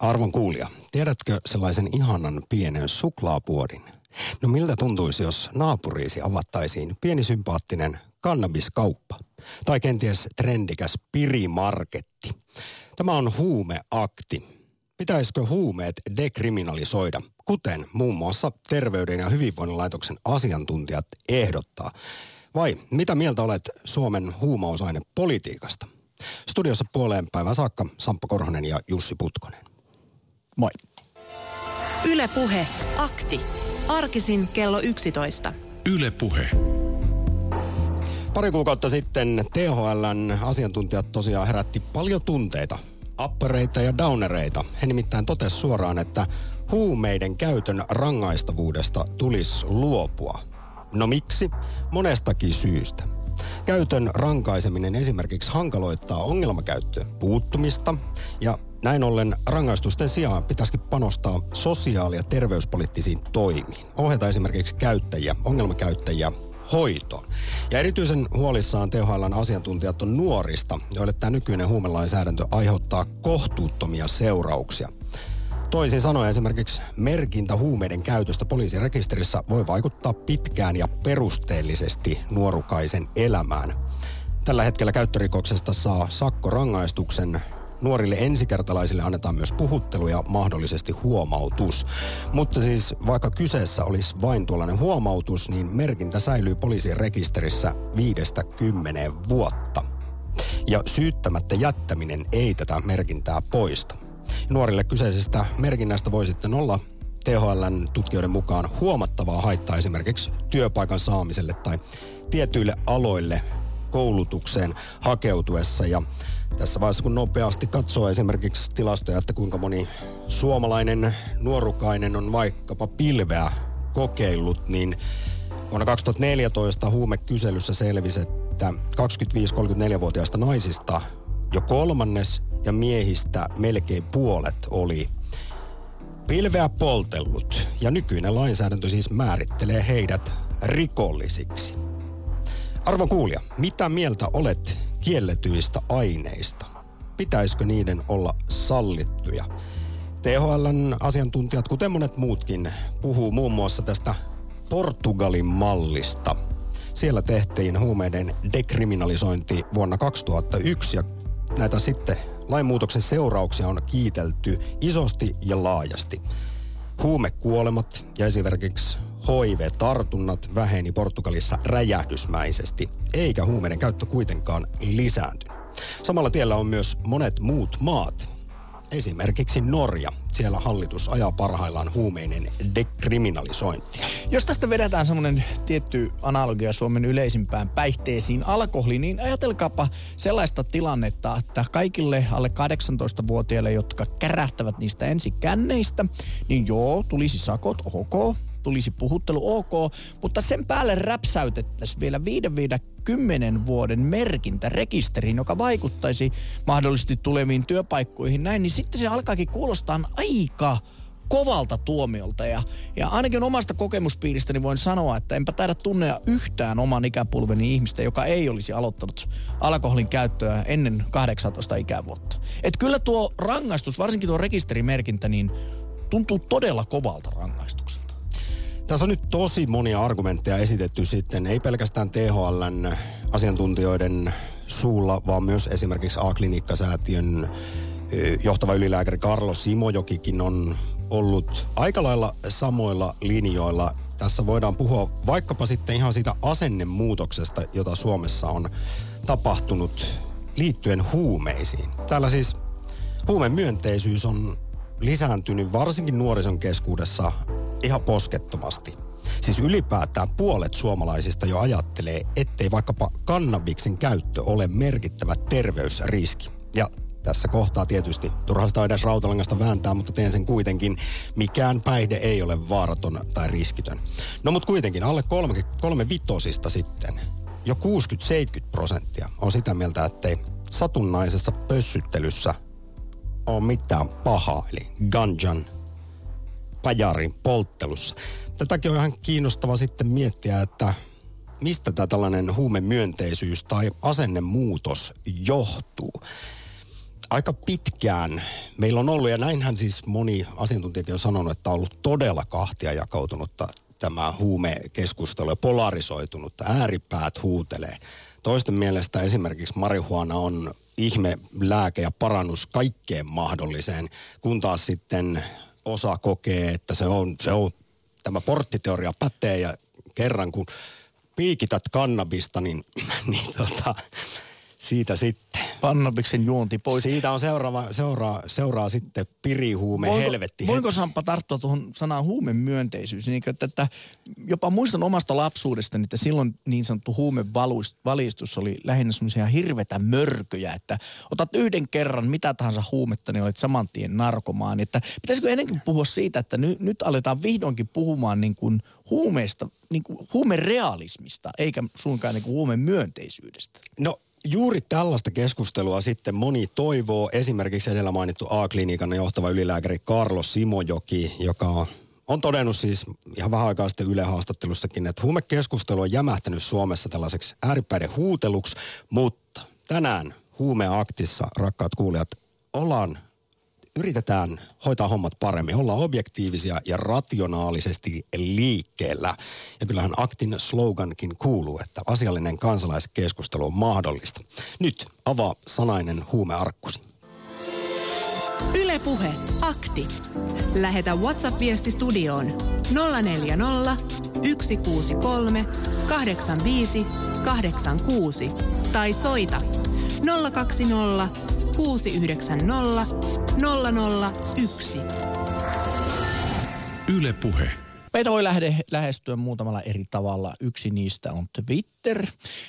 Arvon kuulija, tiedätkö sellaisen ihanan pienen suklaapuodin? No miltä tuntuisi, jos naapuriisi avattaisiin pieni sympaattinen kannabiskauppa? Tai kenties trendikäs pirimarketti? Tämä on huumeakti. Pitäisikö huumeet dekriminalisoida, kuten muun muassa Terveyden ja hyvinvoinnin laitoksen asiantuntijat ehdottaa? Vai mitä mieltä olet Suomen huumausainepolitiikasta? Studiossa puoleen päivän saakka Samppa Korhonen ja Jussi Putkonen. Moi. Ylepuhe akti. Arkisin kello 11. Ylepuhe. Pari kuukautta sitten THLn asiantuntijat tosiaan herätti paljon tunteita, appareita ja downereita. He nimittäin totesi suoraan, että huumeiden käytön rangaistavuudesta tulisi luopua. No miksi? Monestakin syystä. Käytön rankaiseminen esimerkiksi hankaloittaa ongelmakäyttöön puuttumista ja näin ollen rangaistusten sijaan pitäisikin panostaa sosiaali- ja terveyspoliittisiin toimiin. Ohjata esimerkiksi käyttäjiä, ongelmakäyttäjiä hoitoon. Ja erityisen huolissaan THLn asiantuntijat on nuorista, joille tämä nykyinen huumelainsäädäntö aiheuttaa kohtuuttomia seurauksia. Toisin sanoen esimerkiksi merkintä huumeiden käytöstä poliisirekisterissä voi vaikuttaa pitkään ja perusteellisesti nuorukaisen elämään. Tällä hetkellä käyttörikoksesta saa sakkorangaistuksen Nuorille ensikertalaisille annetaan myös puhuttelu ja mahdollisesti huomautus. Mutta siis vaikka kyseessä olisi vain tuollainen huomautus, niin merkintä säilyy poliisin rekisterissä viidestä kymmeneen vuotta. Ja syyttämättä jättäminen ei tätä merkintää poista. Nuorille kyseisestä merkinnästä voi sitten olla THLn tutkijoiden mukaan huomattavaa haittaa esimerkiksi työpaikan saamiselle tai tietyille aloille koulutukseen hakeutuessa. Ja tässä vaiheessa, kun nopeasti katsoo esimerkiksi tilastoja, että kuinka moni suomalainen nuorukainen on vaikkapa pilveä kokeillut, niin vuonna 2014 huumekyselyssä selvisi, että 25-34-vuotiaista naisista jo kolmannes ja miehistä melkein puolet oli pilveä poltellut. Ja nykyinen lainsäädäntö siis määrittelee heidät rikollisiksi. Arvon kuulija, mitä mieltä olet kielletyistä aineista? Pitäisikö niiden olla sallittuja? THLn asiantuntijat, kuten monet muutkin, puhuu muun muassa tästä Portugalin mallista. Siellä tehtiin huumeiden dekriminalisointi vuonna 2001 ja näitä sitten lainmuutoksen seurauksia on kiitelty isosti ja laajasti. Huumekuolemat ja esimerkiksi HIV-tartunnat väheni Portugalissa räjähdysmäisesti, eikä huumeiden käyttö kuitenkaan lisääntynyt. Samalla tiellä on myös monet muut maat, Esimerkiksi Norja. Siellä hallitus ajaa parhaillaan huumeinen dekriminalisointia. Jos tästä vedetään semmoinen tietty analogia Suomen yleisimpään päihteisiin alkoholi, niin ajatelkaapa sellaista tilannetta, että kaikille alle 18-vuotiaille, jotka kärähtävät niistä ensikänneistä, niin joo, tulisi sakot, ok, tulisi puhuttelu ok, mutta sen päälle räpsäytettäisiin vielä 5-10 vuoden merkintä rekisteriin, joka vaikuttaisi mahdollisesti tuleviin työpaikkoihin näin, niin sitten se alkaakin kuulostaa aika kovalta tuomiolta. Ja, ja ainakin omasta kokemuspiiristäni voin sanoa, että enpä taida tunnea yhtään oman ikäpulveni ihmistä, joka ei olisi aloittanut alkoholin käyttöä ennen 18 ikävuotta. Et kyllä tuo rangaistus, varsinkin tuo rekisterimerkintä, niin tuntuu todella kovalta rangaistukselta. Tässä on nyt tosi monia argumentteja esitetty sitten, ei pelkästään THLn asiantuntijoiden suulla, vaan myös esimerkiksi A-klinikkasäätiön johtava ylilääkäri Karlo Simojokikin on ollut aika lailla samoilla linjoilla. Tässä voidaan puhua vaikkapa sitten ihan siitä asennemuutoksesta, jota Suomessa on tapahtunut liittyen huumeisiin. Täällä siis huumemyönteisyys on lisääntynyt varsinkin nuorison keskuudessa ihan poskettomasti. Siis ylipäätään puolet suomalaisista jo ajattelee, ettei vaikkapa kannabiksen käyttö ole merkittävä terveysriski. Ja tässä kohtaa tietysti turhasta edes rautalangasta vääntää, mutta teen sen kuitenkin. Mikään päihde ei ole vaaraton tai riskitön. No mutta kuitenkin alle kolme, kolme vitosista sitten jo 60-70 prosenttia on sitä mieltä, ettei satunnaisessa pössyttelyssä ole mitään pahaa, eli ganjan pajarin polttelussa. Tätäkin on ihan kiinnostava sitten miettiä, että mistä tämä tällainen huumemyönteisyys tai asennemuutos johtuu. aika pitkään meillä on ollut, ja näinhän siis moni asiantuntijakin on sanonut, että on ollut todella kahtia jakautunutta tämä huumekeskustelu ja polarisoitunutta. Ääripäät huutelee. Toisten mielestä esimerkiksi marihuana on ihme lääke ja parannus kaikkeen mahdolliseen, kun taas sitten osa kokee, että se on, se on tämä porttiteoria pätee ja kerran kun piikität kannabista, niin, niin tota, siitä sitten. Pannobiksen juonti pois. Siitä on seuraava, seuraa, seuraa sitten pirihuume, voinko, helvetti. Voinko Sampa tarttua tuohon sanaan huumemyönteisyys? Niin, että, että jopa muistan omasta lapsuudesta, että silloin niin sanottu huumevalistus oli lähinnä semmoisia hirvetä mörköjä, että otat yhden kerran mitä tahansa huumetta, niin olet saman tien narkomaan. Että pitäisikö ennenkin puhua siitä, että nyt, nyt aletaan vihdoinkin puhumaan niin kuin huumeista, niin kuin huumerealismista, eikä suinkaan niin kuin huumemyönteisyydestä? No juuri tällaista keskustelua sitten moni toivoo. Esimerkiksi edellä mainittu A-klinikan johtava ylilääkäri Carlos Simojoki, joka on todennut siis ihan vähän aikaa sitten Yle haastattelussakin, että huumekeskustelu on jämähtänyt Suomessa tällaiseksi ääripäiden huuteluksi, mutta tänään huumeaktissa, rakkaat kuulijat, ollaan yritetään hoitaa hommat paremmin, olla objektiivisia ja rationaalisesti liikkeellä. Ja kyllähän aktin slogankin kuuluu, että asiallinen kansalaiskeskustelu on mahdollista. Nyt avaa sanainen huumearkkusi. Ylepuhe akti. Lähetä WhatsApp-viesti studioon 040 163 85 86 tai soita 020 690 001. Yle Puhe. Meitä voi lähde, lähestyä muutamalla eri tavalla. Yksi niistä on Twitter,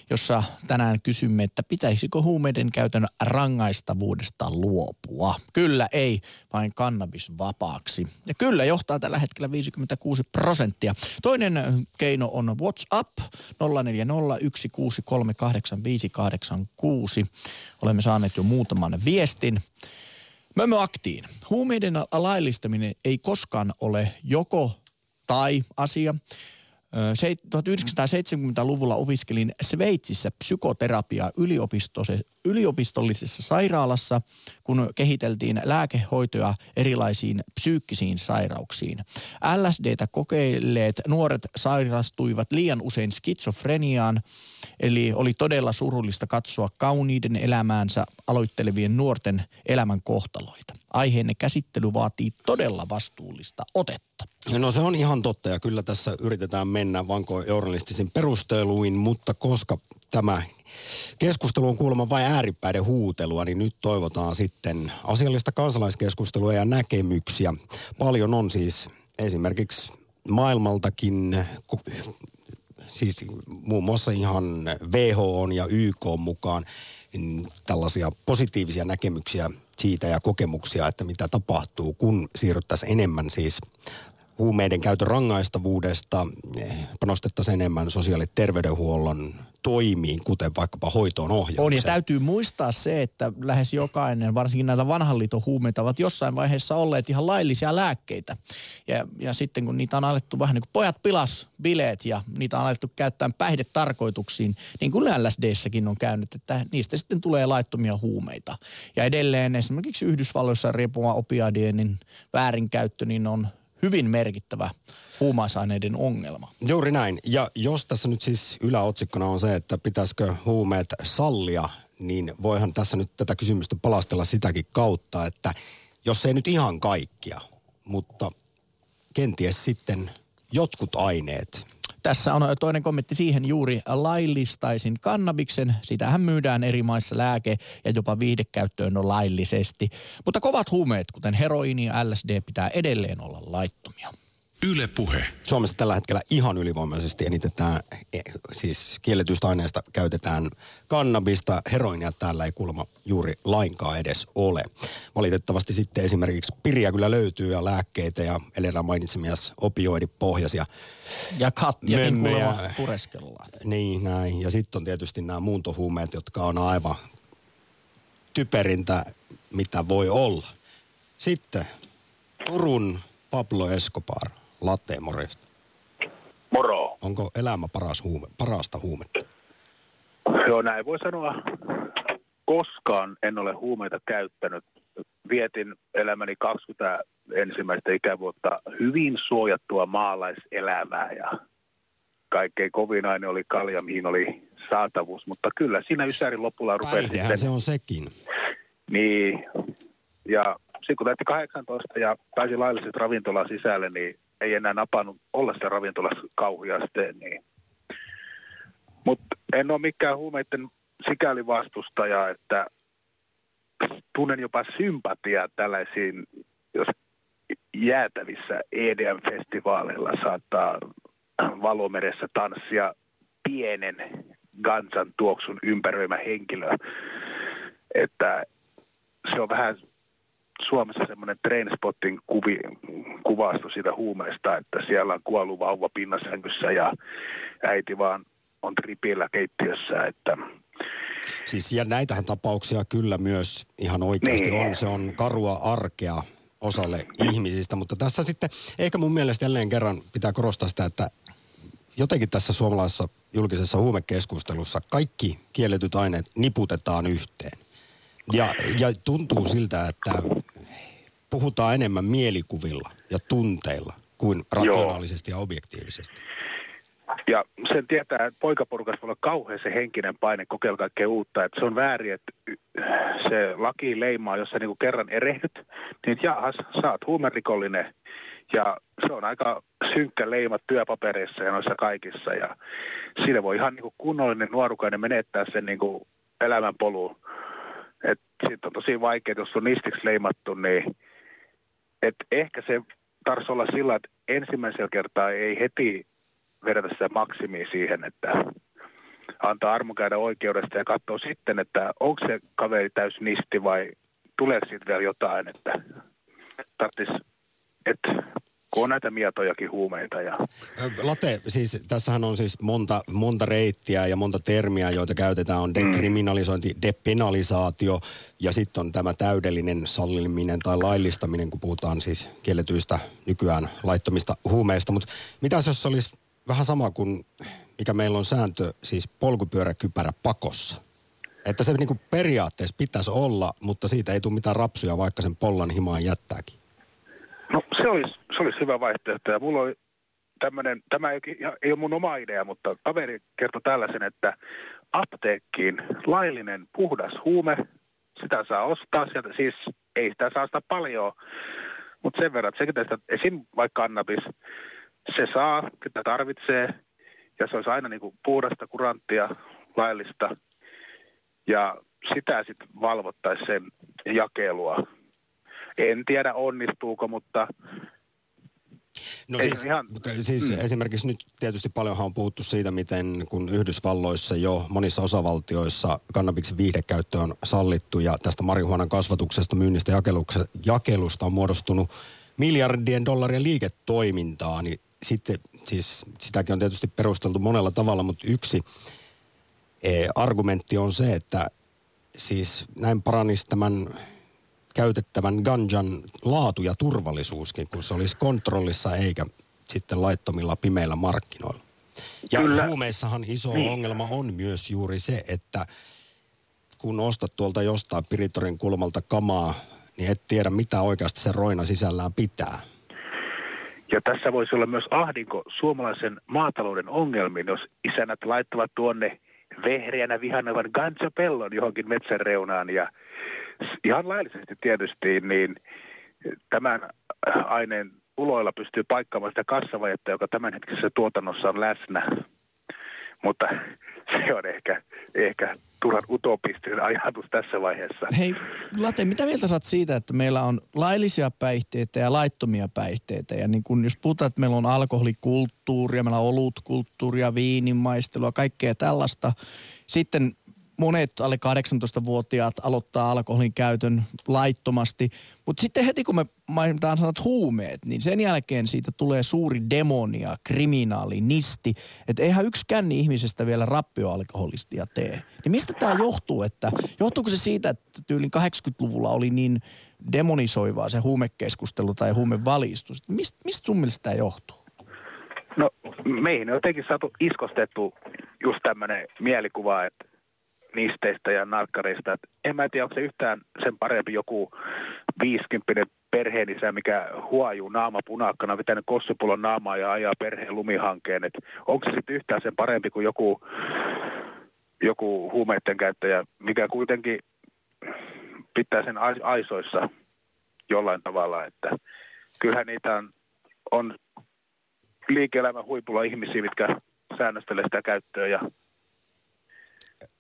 jossa tänään kysymme, että pitäisikö huumeiden käytön rangaistavuudesta luopua. Kyllä, ei, vain kannabis vapaaksi. Ja kyllä johtaa tällä hetkellä 56 prosenttia. Toinen keino on WhatsApp 0401638586. Olemme saaneet jo muutaman viestin. Mömmö aktiin. Huumeiden laillistaminen ei koskaan ole joko tai asia. 1970-luvulla opiskelin Sveitsissä psykoterapiaa yliopistollisessa sairaalassa, kun kehiteltiin lääkehoitoja erilaisiin psyykkisiin sairauksiin. LSDtä kokeilleet nuoret sairastuivat liian usein skitsofreniaan, eli oli todella surullista katsoa kauniiden elämäänsä aloittelevien nuorten elämän kohtaloita. Aiheenne käsittely vaatii todella vastuullista otetta. No se on ihan totta ja kyllä tässä yritetään mennä vankoin journalistisin perusteluin, mutta koska tämä keskustelu on kuulemma vain ääripäiden huutelua, niin nyt toivotaan sitten asiallista kansalaiskeskustelua ja näkemyksiä. Paljon on siis esimerkiksi maailmaltakin, siis muun muassa ihan WHO ja YK mukaan niin tällaisia positiivisia näkemyksiä siitä ja kokemuksia, että mitä tapahtuu, kun siirryttäisiin enemmän siis huumeiden käytön rangaistavuudesta, eh, panostettaisiin enemmän sosiaali- ja terveydenhuollon toimiin, kuten vaikkapa hoitoon ohjaukseen. On ja täytyy muistaa se, että lähes jokainen, varsinkin näitä vanhan liiton huumeita, ovat jossain vaiheessa olleet ihan laillisia lääkkeitä. Ja, ja sitten kun niitä on alettu vähän niin kuin pojat pilas bileet ja niitä on alettu käyttää päihdetarkoituksiin, niin kuin LSDssäkin on käynyt, että niistä sitten tulee laittomia huumeita. Ja edelleen esimerkiksi Yhdysvalloissa riippuva opiadien väärinkäyttö niin on hyvin merkittävä huumausaineiden ongelma. Juuri näin. Ja jos tässä nyt siis yläotsikkona on se, että pitäisikö huumeet sallia, niin voihan tässä nyt tätä kysymystä palastella sitäkin kautta, että jos ei nyt ihan kaikkia, mutta kenties sitten jotkut aineet, tässä on toinen kommentti siihen juuri laillistaisin kannabiksen. Sitähän myydään eri maissa lääke- ja jopa viihdekäyttöön on laillisesti. Mutta kovat huumeet, kuten heroini ja LSD, pitää edelleen olla laittomia. Yle Puhe. Suomessa tällä hetkellä ihan ylivoimaisesti enitetään, e, siis kielletyistä aineista käytetään kannabista. Heroinia täällä ei kuulemma juuri lainkaan edes ole. Valitettavasti sitten esimerkiksi piriä kyllä löytyy ja lääkkeitä ja edellä mainitsemias opioidipohjaisia Ja kattiakin kuulemma pureskellaan. Niin näin. Ja sitten on tietysti nämä muuntohuumeet, jotka on aivan typerintä, mitä voi olla. Sitten Turun Pablo Escobar Latte, morjesta. Moro. Onko elämä paras huume, parasta huumetta? Joo, näin voi sanoa koskaan en ole huumeita käyttänyt. Vietin elämäni 20 ensimmäistä ikävuotta hyvin suojattua maalaiselämää ja kaikkein kovin aine oli kalja, mihin oli saatavuus. Mutta kyllä siinä Ysärin lopulla Päihdehän sitten... se on sekin. Niin, ja sitten kun täytti 18 ja pääsi laillisesti ravintolaan sisälle, niin ei enää napannut olla se ravintolassa kauhiasteen. Niin. Mutta en ole mikään huumeiden sikäli vastustaja, että tunnen jopa sympatiaa tällaisiin, jos jäätävissä EDM-festivaaleilla saattaa valomeressä tanssia pienen gansan tuoksun ympäröimä henkilö. Että se on vähän Suomessa semmoinen trainspottin kuvi, kuvasto siitä huumeesta, että siellä on kuollut vauva pinnasängyssä ja äiti vaan on tripillä keittiössä, että Siis ja näitähän tapauksia kyllä myös ihan oikeasti Niin. on. Se on karua arkea osalle ihmisistä, mutta tässä sitten ehkä mun mielestä jälleen kerran pitää korostaa sitä, että jotenkin tässä suomalaisessa julkisessa huumekeskustelussa kaikki kielletyt aineet niputetaan yhteen. Ja, ja tuntuu siltä, että puhutaan enemmän mielikuvilla ja tunteilla kuin rationaalisesti ja objektiivisesti. Ja sen tietää, että poikaporukassa voi olla kauhean se henkinen paine kokeilla kaikkea uutta. Että se on väärin, että se laki leimaa, jos sä niinku kerran erehdyt, niin jahas, sä oot huumerikollinen. Ja se on aika synkkä leima työpapereissa ja noissa kaikissa. Ja siinä voi ihan niinku kunnollinen nuorukainen menettää sen niinku elämänpolun. Sitten on tosi vaikea, jos on nistiksi leimattu, niin et ehkä se tarvitsisi olla sillä, että ensimmäisellä kertaa ei heti vedetä sitä maksimia siihen, että antaa armo käydä oikeudesta ja katsoa sitten, että onko se kaveri täys nisti vai tuleeko siitä vielä jotain, että tarvitsisi, että kun on näitä mietojakin huumeita ja Late, siis tässähän on siis monta, monta reittiä ja monta termiä, joita käytetään. On dekriminalisointi, depenalisaatio ja sitten on tämä täydellinen salliminen tai laillistaminen, kun puhutaan siis kielletyistä nykyään laittomista huumeista. Mutta mitä jos se olisi vähän sama kuin mikä meillä on sääntö, siis polkupyöräkypärä pakossa? Että se niinku periaatteessa pitäisi olla, mutta siitä ei tule mitään rapsuja, vaikka sen pollan himaan jättääkin. No se olisi, se olisi hyvä vaihtoehto ja mulla oli tämmöinen, tämä ei, ei ole mun oma idea, mutta kaveri kertoi tällaisen, että apteekkiin laillinen puhdas huume, sitä saa ostaa sieltä, siis ei sitä saa ostaa paljon, mutta sen verran, että sekin tästä, esim. vaikka kannabis, se saa, ketä tarvitsee, ja se olisi aina niin kuin puhdasta, kuranttia, laillista, ja sitä sitten valvottaisiin sen jakelua. En tiedä onnistuuko, mutta No Ei siis, ihan- siis mm. esimerkiksi nyt tietysti paljonhan on puhuttu siitä, miten kun Yhdysvalloissa jo monissa osavaltioissa kannabiksen viihdekäyttö on sallittu ja tästä marihuonan kasvatuksesta, myynnistä ja jakelusta on muodostunut miljardien dollarien liiketoimintaa, niin sitten siis sitäkin on tietysti perusteltu monella tavalla, mutta yksi eh, argumentti on se, että siis näin paranisi tämän käytettävän ganjan laatu ja turvallisuuskin, kun se olisi kontrollissa eikä sitten laittomilla pimeillä markkinoilla. Ja Kyllä. huumeissahan iso Niin. ongelma on myös juuri se, että kun ostat tuolta jostain Piritorin kulmalta kamaa, niin et tiedä mitä oikeasti se roina sisällään pitää. Ja tässä voisi olla myös ahdinko suomalaisen maatalouden ongelmiin, jos isänät laittavat tuonne vehreänä vihannevan ganjapellon johonkin metsän reunaan ja ihan laillisesti tietysti, niin tämän aineen tuloilla pystyy paikkaamaan sitä kassavajetta, joka tämänhetkisessä tuotannossa on läsnä. Mutta se on ehkä, ehkä turhan utopistinen ajatus tässä vaiheessa. Hei, Late, mitä mieltä saat siitä, että meillä on laillisia päihteitä ja laittomia päihteitä? Ja niin kun jos puhutaan, että meillä on alkoholikulttuuria, meillä on olutkulttuuria, viinimaistelua, kaikkea tällaista. Sitten monet alle 18-vuotiaat aloittaa alkoholin käytön laittomasti. Mutta sitten heti kun me mainitaan sanat huumeet, niin sen jälkeen siitä tulee suuri demonia, kriminaali, nisti. Että eihän yksikään ihmisestä vielä rappioalkoholistia tee. Niin mistä tämä johtuu? Että johtuuko se siitä, että tyylin 80-luvulla oli niin demonisoivaa se huumekeskustelu tai huumevalistus? Mist, mistä sun mielestä tämä johtuu? No meihin on jotenkin saatu iskostettu just tämmöinen mielikuva, että nisteistä ja narkkareista. Et en mä tiedä, onko se yhtään sen parempi joku 50 perheenisä, mikä huojuu naama punaakkana, pitänyt kossupulon naamaa ja ajaa perheen lumihankeen. Et onko se sitten yhtään sen parempi kuin joku, joku huumeiden käyttäjä, mikä kuitenkin pitää sen aisoissa jollain tavalla, että kyllähän niitä on, on liike-elämän huipulla ihmisiä, mitkä säännöstelee sitä käyttöä ja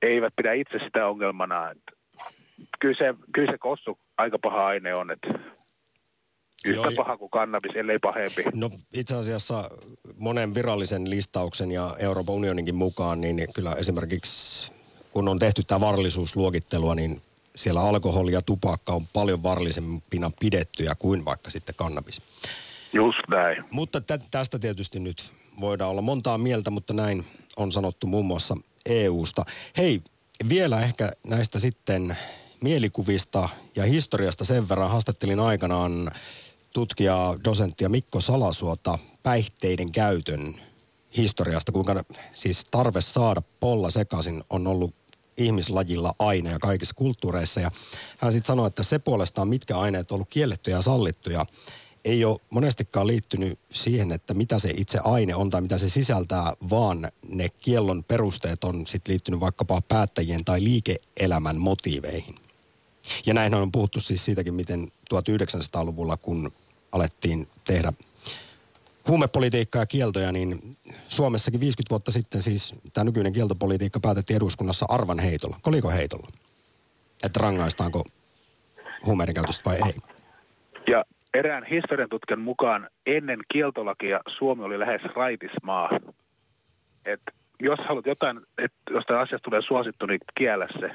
eivät pidä itse sitä ongelmana. Että kyllä, se, kyllä se kossu aika paha aine on, että yhtä Joo, paha kuin kannabis, ellei pahempi. No itse asiassa monen virallisen listauksen ja Euroopan unioninkin mukaan, niin kyllä esimerkiksi kun on tehty tämä varallisuusluokittelua, niin siellä alkoholi ja tupakka on paljon vaarallisempina pidettyjä kuin vaikka sitten kannabis. Just näin. Mutta tä- tästä tietysti nyt voidaan olla montaa mieltä, mutta näin on sanottu muun muassa EUsta. Hei, vielä ehkä näistä sitten mielikuvista ja historiasta sen verran haastattelin aikanaan tutkija, dosenttia Mikko Salasuota päihteiden käytön historiasta, kuinka siis tarve saada polla sekaisin on ollut ihmislajilla aineja kaikissa kulttuureissa. Ja hän sitten sanoi, että se puolestaan, mitkä aineet on ollut kiellettyjä ja sallittuja, ei ole monestikaan liittynyt siihen, että mitä se itse aine on tai mitä se sisältää, vaan ne kiellon perusteet on sitten liittynyt vaikkapa päättäjien tai liike-elämän motiiveihin. Ja näin on puhuttu siis siitäkin, miten 1900-luvulla, kun alettiin tehdä huumepolitiikkaa ja kieltoja, niin Suomessakin 50 vuotta sitten siis tämä nykyinen kieltopolitiikka päätettiin eduskunnassa arvan heitolla, koliko heitolla. Että rangaistaanko huumeiden käytöstä vai ei. Erään historian tutkan mukaan ennen kieltolakia Suomi oli lähes raitismaa. Et jos haluat jotain, että jostain asiasta tulee suosittu, niin kiellä se.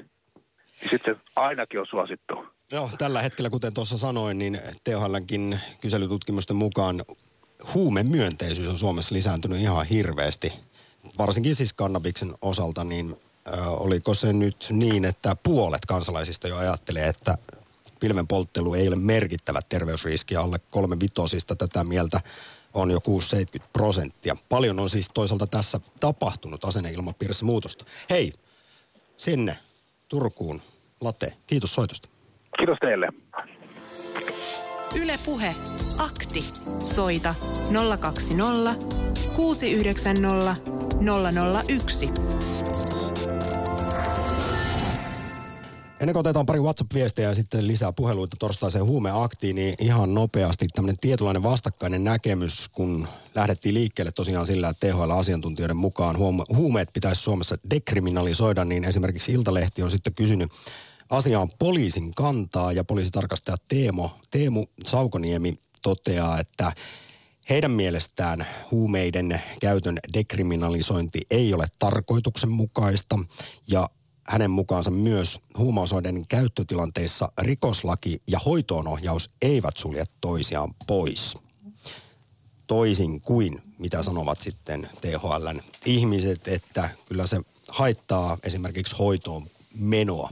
Sitten se ainakin on suosittu. Joo, tällä hetkellä, kuten tuossa sanoin, niin THLnkin kyselytutkimusten mukaan huumemyönteisyys on Suomessa lisääntynyt ihan hirveästi. Varsinkin siis kannabiksen osalta, niin äh, oliko se nyt niin, että puolet kansalaisista jo ajattelee, että pilven polttelu ei ole merkittävä terveysriski alle kolme vitosista. Tätä mieltä on jo 6-70 prosenttia. Paljon on siis toisaalta tässä tapahtunut asenneilmapiirissä muutosta. Hei, sinne Turkuun, Late. Kiitos soitosta. Kiitos teille. Ylepuhe Akti. Soita 020 690 001. Ennen kuin otetaan pari WhatsApp-viestejä ja sitten lisää puheluita torstaiseen huumeaktiin, niin ihan nopeasti tämmöinen tietynlainen vastakkainen näkemys, kun lähdettiin liikkeelle tosiaan sillä, että THL-asiantuntijoiden mukaan huumeet pitäisi Suomessa dekriminalisoida, niin esimerkiksi Iltalehti on sitten kysynyt asiaan poliisin kantaa ja poliisitarkastaja Teemo, Teemu Saukoniemi toteaa, että heidän mielestään huumeiden käytön dekriminalisointi ei ole tarkoituksenmukaista ja hänen mukaansa myös huumausaineiden käyttötilanteissa rikoslaki ja hoitoonohjaus eivät sulje toisiaan pois. Toisin kuin mitä sanovat sitten THLn ihmiset, että kyllä se haittaa esimerkiksi hoitoon menoa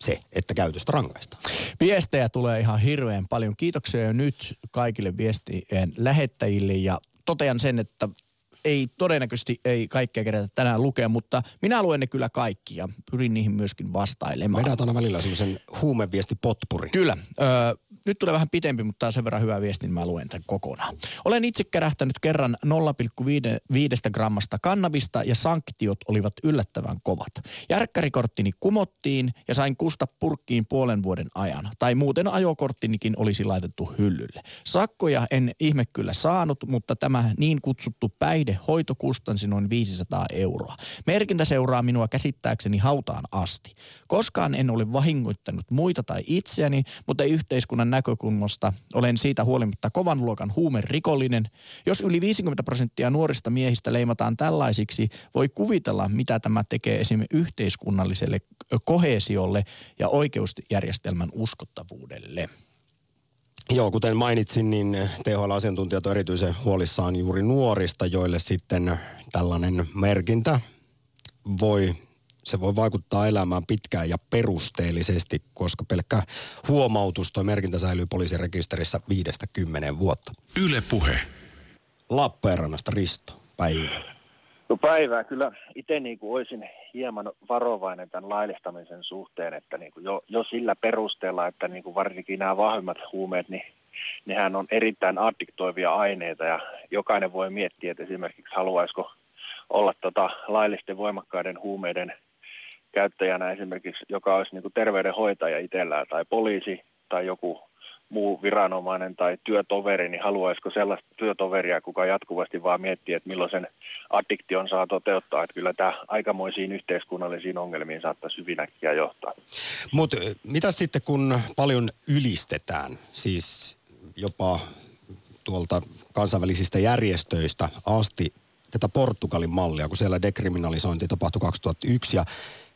se, että käytöstä rangaistaan. Viestejä tulee ihan hirveän paljon. Kiitoksia jo nyt kaikille viestien lähettäjille ja totean sen, että ei todennäköisesti ei kaikkea kerätä tänään lukea, mutta minä luen ne kyllä kaikki ja pyrin niihin myöskin vastailemaan. Vedät aina välillä semmoisen huumeviestipotpurin. Kyllä. Öö, nyt tulee vähän pitempi, mutta tämä on sen verran hyvä viesti, niin mä luen tämän kokonaan. Olen itse kärähtänyt kerran 0,5 grammasta kannabista ja sanktiot olivat yllättävän kovat. Järkkärikorttini kumottiin ja sain kusta purkkiin puolen vuoden ajan. Tai muuten ajokorttinikin olisi laitettu hyllylle. Sakkoja en ihme kyllä saanut, mutta tämä niin kutsuttu päihdehoito kustansi noin 500 euroa. Merkintä seuraa minua käsittääkseni hautaan asti. Koskaan en ole vahingoittanut muita tai itseäni, mutta yhteiskunnan näkökulmasta olen siitä huolimatta kovan luokan huumerikollinen. Jos yli 50 prosenttia nuorista miehistä leimataan tällaisiksi, voi kuvitella, mitä tämä tekee esimerkiksi yhteiskunnalliselle kohesiolle ja oikeusjärjestelmän uskottavuudelle. Joo, kuten mainitsin, niin THL-asiantuntijat on erityisen huolissaan juuri nuorista, joille sitten tällainen merkintä voi se voi vaikuttaa elämään pitkään ja perusteellisesti, koska pelkkä huomautus toi merkintä säilyy poliisirekisterissä viidestä kymmenen vuotta. Yle Puhe. Lappeenrannasta Risto, päivä. No päivää kyllä itse niin kuin olisin hieman varovainen tämän laillistamisen suhteen, että niin kuin jo, jo sillä perusteella, että niin kuin varsinkin nämä vahvimmat huumeet, niin nehän on erittäin addiktoivia aineita ja jokainen voi miettiä, että esimerkiksi haluaisiko olla tota laillisten voimakkaiden huumeiden käyttäjänä esimerkiksi, joka olisi niin kuin terveydenhoitaja itsellään tai poliisi tai joku muu viranomainen tai työtoveri, niin haluaisiko sellaista työtoveria, kuka jatkuvasti vaan miettii, että milloin sen addiktion saa toteuttaa. Että kyllä tämä aikamoisiin yhteiskunnallisiin ongelmiin saattaisi hyvin äkkiä johtaa. Mutta mitä sitten, kun paljon ylistetään, siis jopa tuolta kansainvälisistä järjestöistä asti tätä Portugalin mallia, kun siellä dekriminalisointi tapahtui 2001 ja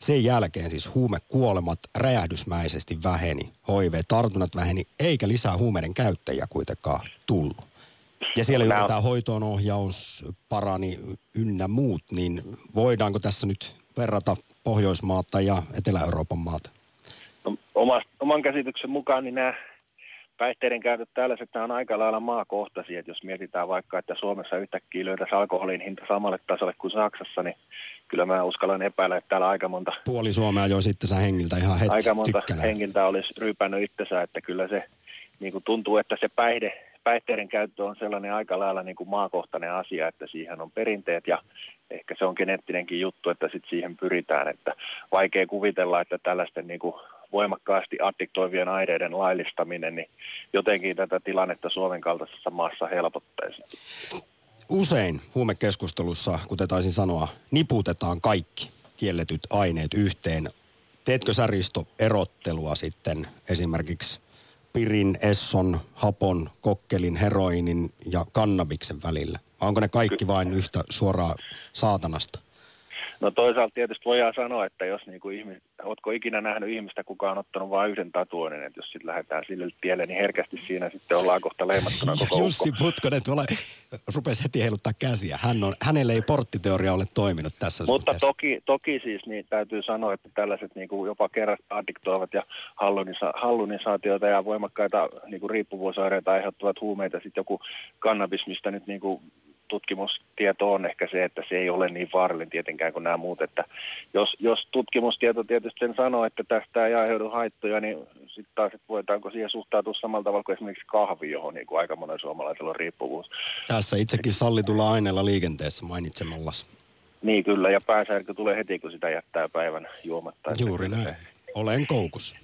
sen jälkeen siis huumekuolemat räjähdysmäisesti väheni, HIV-tartunnat väheni, eikä lisää huumeiden käyttäjiä kuitenkaan tullut. Ja siellä juuri tämä hoitoonohjaus parani ynnä muut, niin voidaanko tässä nyt verrata Pohjoismaata ja Etelä-Euroopan maata? No, oman käsityksen mukaan niin nämä päihteiden käytöt tällaiset nämä on aika lailla maakohtaisia, että jos mietitään vaikka, että Suomessa yhtäkkiä löytäisi alkoholin hinta samalle tasolle kuin Saksassa, niin kyllä mä uskallan epäillä, että täällä aika monta... Puoli Suomea jo sitten sä hengiltä ihan heti Aika monta tykkänä. hengiltä olisi ryypännyt itsensä, että kyllä se niin kuin tuntuu, että se päihde, päihteiden käyttö on sellainen aika lailla niin kuin maakohtainen asia, että siihen on perinteet ja ehkä se on geneettinenkin juttu, että sitten siihen pyritään, että vaikea kuvitella, että tällaisten niin kuin voimakkaasti addiktoivien aineiden laillistaminen, niin jotenkin tätä tilannetta Suomen kaltaisessa maassa helpottaisi. Usein huumekeskustelussa, kuten taisin sanoa, niputetaan kaikki kielletyt aineet yhteen. Teetkö sä Risto erottelua sitten esimerkiksi pirin, esson, hapon, kokkelin, heroinin ja kannabiksen välillä? Vai onko ne kaikki vain yhtä suoraa saatanasta? No toisaalta tietysti voidaan sanoa, että jos niin kuin ihmis, ootko ikinä nähnyt ihmistä, kuka on ottanut vain yhden tatuoinnin, että jos sitten lähdetään sille tielle, niin herkästi siinä sitten ollaan kohta leimattuna koko Jussi ukko. Putkonen tuolla rupesi heti heiluttaa käsiä. Hän on, hänelle ei porttiteoria ole toiminut tässä Mutta suhteessa. toki, toki siis niin täytyy sanoa, että tällaiset niin kuin jopa kerrasta addiktoivat ja hallunisa, hallunisaatioita ja voimakkaita niin kuin riippuvuusoireita aiheuttavat huumeita, sitten joku kannabis, mistä nyt niin kuin tutkimustieto on ehkä se, että se ei ole niin vaarallinen tietenkään kuin nämä muut. Että jos, jos tutkimustieto tietysti sen sanoo, että tästä ei aiheudu haittoja, niin sitten taas, että voitaanko siihen suhtautua samalla tavalla kuin esimerkiksi kahvi, johon niin kuin aika monen suomalaisella on riippuvuus. Tässä itsekin sallitulla aineella liikenteessä mainitsemallas. Niin kyllä, ja pääsärky tulee heti, kun sitä jättää päivän juomatta. Juuri näin. Olen koukussa.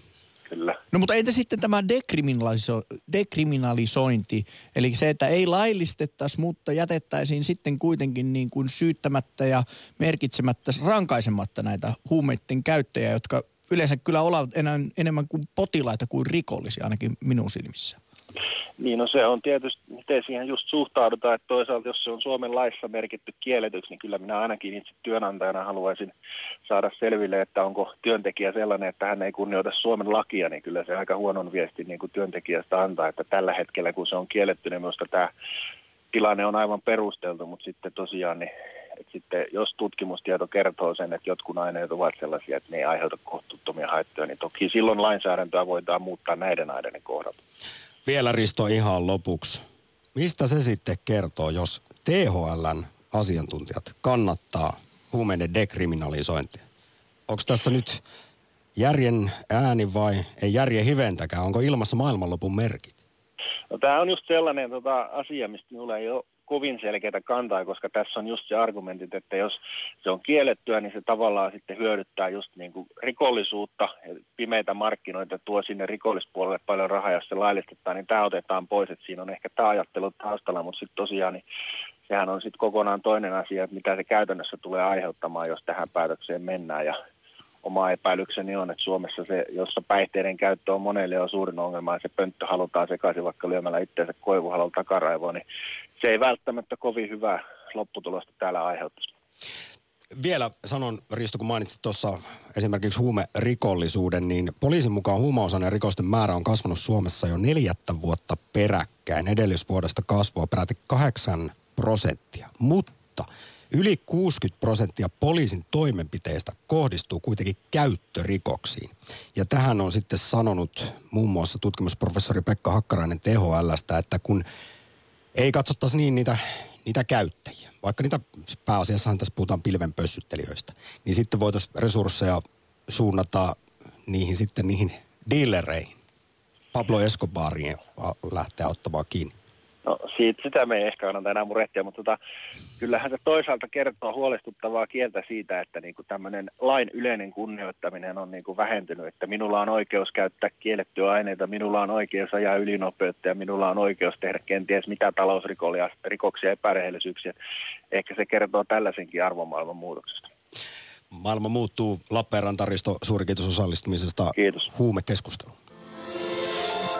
Kyllä. No mutta entä sitten tämä dekriminaliso- dekriminalisointi, eli se, että ei laillistettaisi, mutta jätettäisiin sitten kuitenkin niin kuin syyttämättä ja merkitsemättä, rankaisematta näitä huumeiden käyttäjiä, jotka yleensä kyllä ovat enemmän kuin potilaita kuin rikollisia, ainakin minun silmissä. Niin no se on tietysti, miten siihen just suhtaudutaan, että toisaalta jos se on Suomen laissa merkitty kielletyksi, niin kyllä minä ainakin itse työnantajana haluaisin saada selville, että onko työntekijä sellainen, että hän ei kunnioita Suomen lakia, niin kyllä se aika huonon viesti niin kuin työntekijästä antaa, että tällä hetkellä kun se on kielletty, niin minusta tämä tilanne on aivan perusteltu, mutta sitten tosiaan niin että sitten jos tutkimustieto kertoo sen, että jotkut aineet ovat sellaisia, että ne ei aiheuta kohtuuttomia haittoja, niin toki silloin lainsäädäntöä voidaan muuttaa näiden aineiden kohdalla. Vielä Risto ihan lopuksi. Mistä se sitten kertoo, jos THLn asiantuntijat kannattaa huumeiden dekriminalisointia? Onko tässä nyt järjen ääni vai ei järjen hiventäkään? Onko ilmassa maailmanlopun merkit? No, tämä on just sellainen tota, asia, mistä minulla ei ole kovin selkeää kantaa, koska tässä on just se argumentit, että jos se on kiellettyä, niin se tavallaan sitten hyödyttää just niin kuin rikollisuutta, pimeitä markkinoita tuo sinne rikollispuolelle paljon rahaa, jos se laillistetaan, niin tämä otetaan pois, että siinä on ehkä tämä ajattelu taustalla, mutta sitten tosiaan niin sehän on sitten kokonaan toinen asia, että mitä se käytännössä tulee aiheuttamaan, jos tähän päätökseen mennään. Ja oma epäilykseni on, että Suomessa se, jossa päihteiden käyttö on monelle jo suurin ongelma ja se pönttö halutaan sekaisin vaikka lyömällä itseensä koivuhalon takaraivoon, niin se ei välttämättä kovin hyvää lopputulosta täällä aiheuttaisi. Vielä sanon, Risto, kun mainitsit tuossa esimerkiksi huumerikollisuuden, niin poliisin mukaan huumausaineen rikosten määrä on kasvanut Suomessa jo neljättä vuotta peräkkäin. Edellisvuodesta kasvua peräti 8 prosenttia. Mutta yli 60 prosenttia poliisin toimenpiteistä kohdistuu kuitenkin käyttörikoksiin. Ja tähän on sitten sanonut muun muassa tutkimusprofessori Pekka Hakkarainen THLstä, että kun ei katsottaisi niin niitä niitä käyttäjiä, vaikka niitä pääasiassahan tässä puhutaan pilvenpössyttelijöistä, niin sitten voitaisiin resursseja suunnata niihin sitten niihin dealereihin. Pablo Escobariin lähteä ottamaan kiinni. No siitä, sitä me ei ehkä kannata enää murehtia, mutta tota, kyllähän se toisaalta kertoo huolestuttavaa kieltä siitä, että niinku tämmöinen lain yleinen kunnioittaminen on niinku vähentynyt, että minulla on oikeus käyttää kiellettyä aineita, minulla on oikeus ajaa ylinopeutta ja minulla on oikeus tehdä kenties mitä talousrikoksia ja epärehellisyyksiä. Ehkä se kertoo tällaisenkin arvomaailman muutoksesta. Maailma muuttuu. Lappeenrannan Taristo, suuri kiitos osallistumisesta Kiitos. huumekeskusteluun.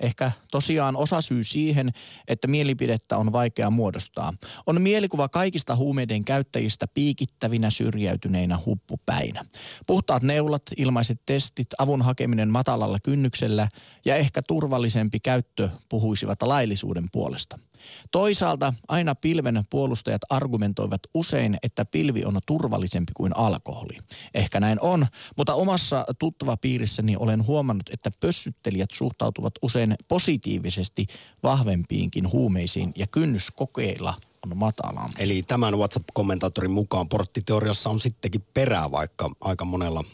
Ehkä tosiaan osa syy siihen, että mielipidettä on vaikea muodostaa. On mielikuva kaikista huumeiden käyttäjistä piikittävinä syrjäytyneinä huppupäinä. Puhtaat neulat, ilmaiset testit, avun hakeminen matalalla kynnyksellä ja ehkä turvallisempi käyttö puhuisivat laillisuuden puolesta. Toisaalta aina pilven puolustajat argumentoivat usein, että pilvi on turvallisempi kuin alkoholi. Ehkä näin on, mutta omassa tuttava piirissäni olen huomannut, että pössyttelijät suhtautuvat usein positiivisesti vahvempiinkin huumeisiin ja kynnys kokeilla on matalampi. Eli tämän WhatsApp-kommentaattorin mukaan porttiteoriassa on sittenkin perää, vaikka aika monella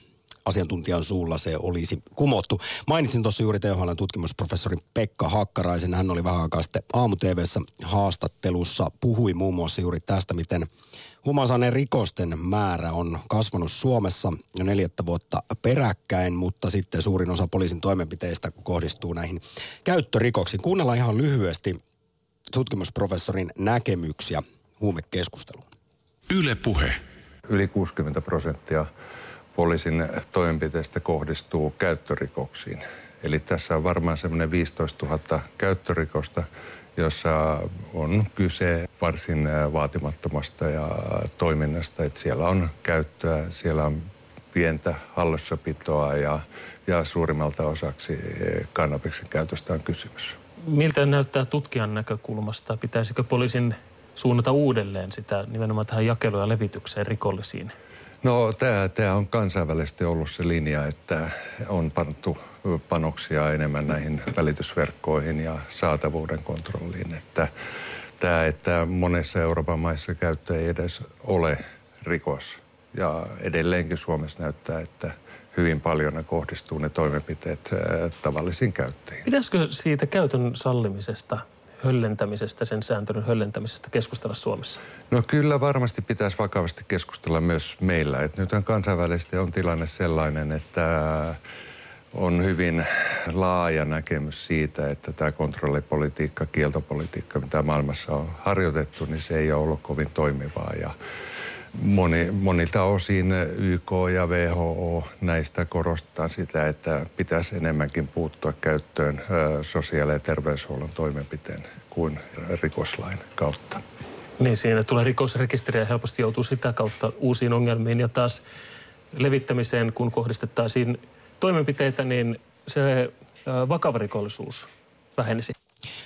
asiantuntijan suulla se olisi kumottu. Mainitsin tuossa juuri THL tutkimusprofessori Pekka Hakkaraisen. Hän oli vähän aikaa sitten aamu haastattelussa. Puhui muun muassa juuri tästä, miten huumausaineiden rikosten määrä on kasvanut Suomessa jo neljättä vuotta peräkkäin, mutta sitten suurin osa poliisin toimenpiteistä kohdistuu näihin käyttörikoksiin. Kuunnellaan ihan lyhyesti tutkimusprofessorin näkemyksiä huumekeskusteluun. Yle Puhe. Yli 60 prosenttia poliisin toimenpiteistä kohdistuu käyttörikoksiin. Eli tässä on varmaan semmoinen 15 000 käyttörikosta, jossa on kyse varsin vaatimattomasta ja toiminnasta. Että siellä on käyttöä, siellä on pientä hallussapitoa ja, ja suurimmalta osaksi kannabiksen käytöstä on kysymys. Miltä näyttää tutkijan näkökulmasta? Pitäisikö poliisin suunnata uudelleen sitä nimenomaan tähän jakeluun ja levitykseen rikollisiin No tämä, tämä on kansainvälisesti ollut se linja, että on pantu panoksia enemmän näihin välitysverkkoihin ja saatavuuden kontrolliin. Että tämä, että monessa Euroopan maissa käyttö ei edes ole rikos. Ja edelleenkin Suomessa näyttää, että hyvin paljon ne kohdistuu ne toimenpiteet tavallisiin käyttäjiin. Pitäisikö siitä käytön sallimisesta höllentämisestä, sen sääntelyn höllentämisestä keskustella Suomessa? No kyllä varmasti pitäisi vakavasti keskustella myös meillä. Et nythän kansainvälisesti on tilanne sellainen, että on hyvin laaja näkemys siitä, että tämä kontrollipolitiikka, kieltopolitiikka, mitä maailmassa on harjoitettu, niin se ei ole ollut kovin toimivaa. Ja Moni, monilta osin YK ja WHO näistä korostetaan sitä, että pitäisi enemmänkin puuttua käyttöön sosiaali- ja terveyshuollon toimenpiteen kuin rikoslain kautta. Niin, siinä tulee rikosrekisteriä ja helposti joutuu sitä kautta uusiin ongelmiin ja taas levittämiseen, kun kohdistettaisiin toimenpiteitä, niin se vakava rikollisuus vähenisi.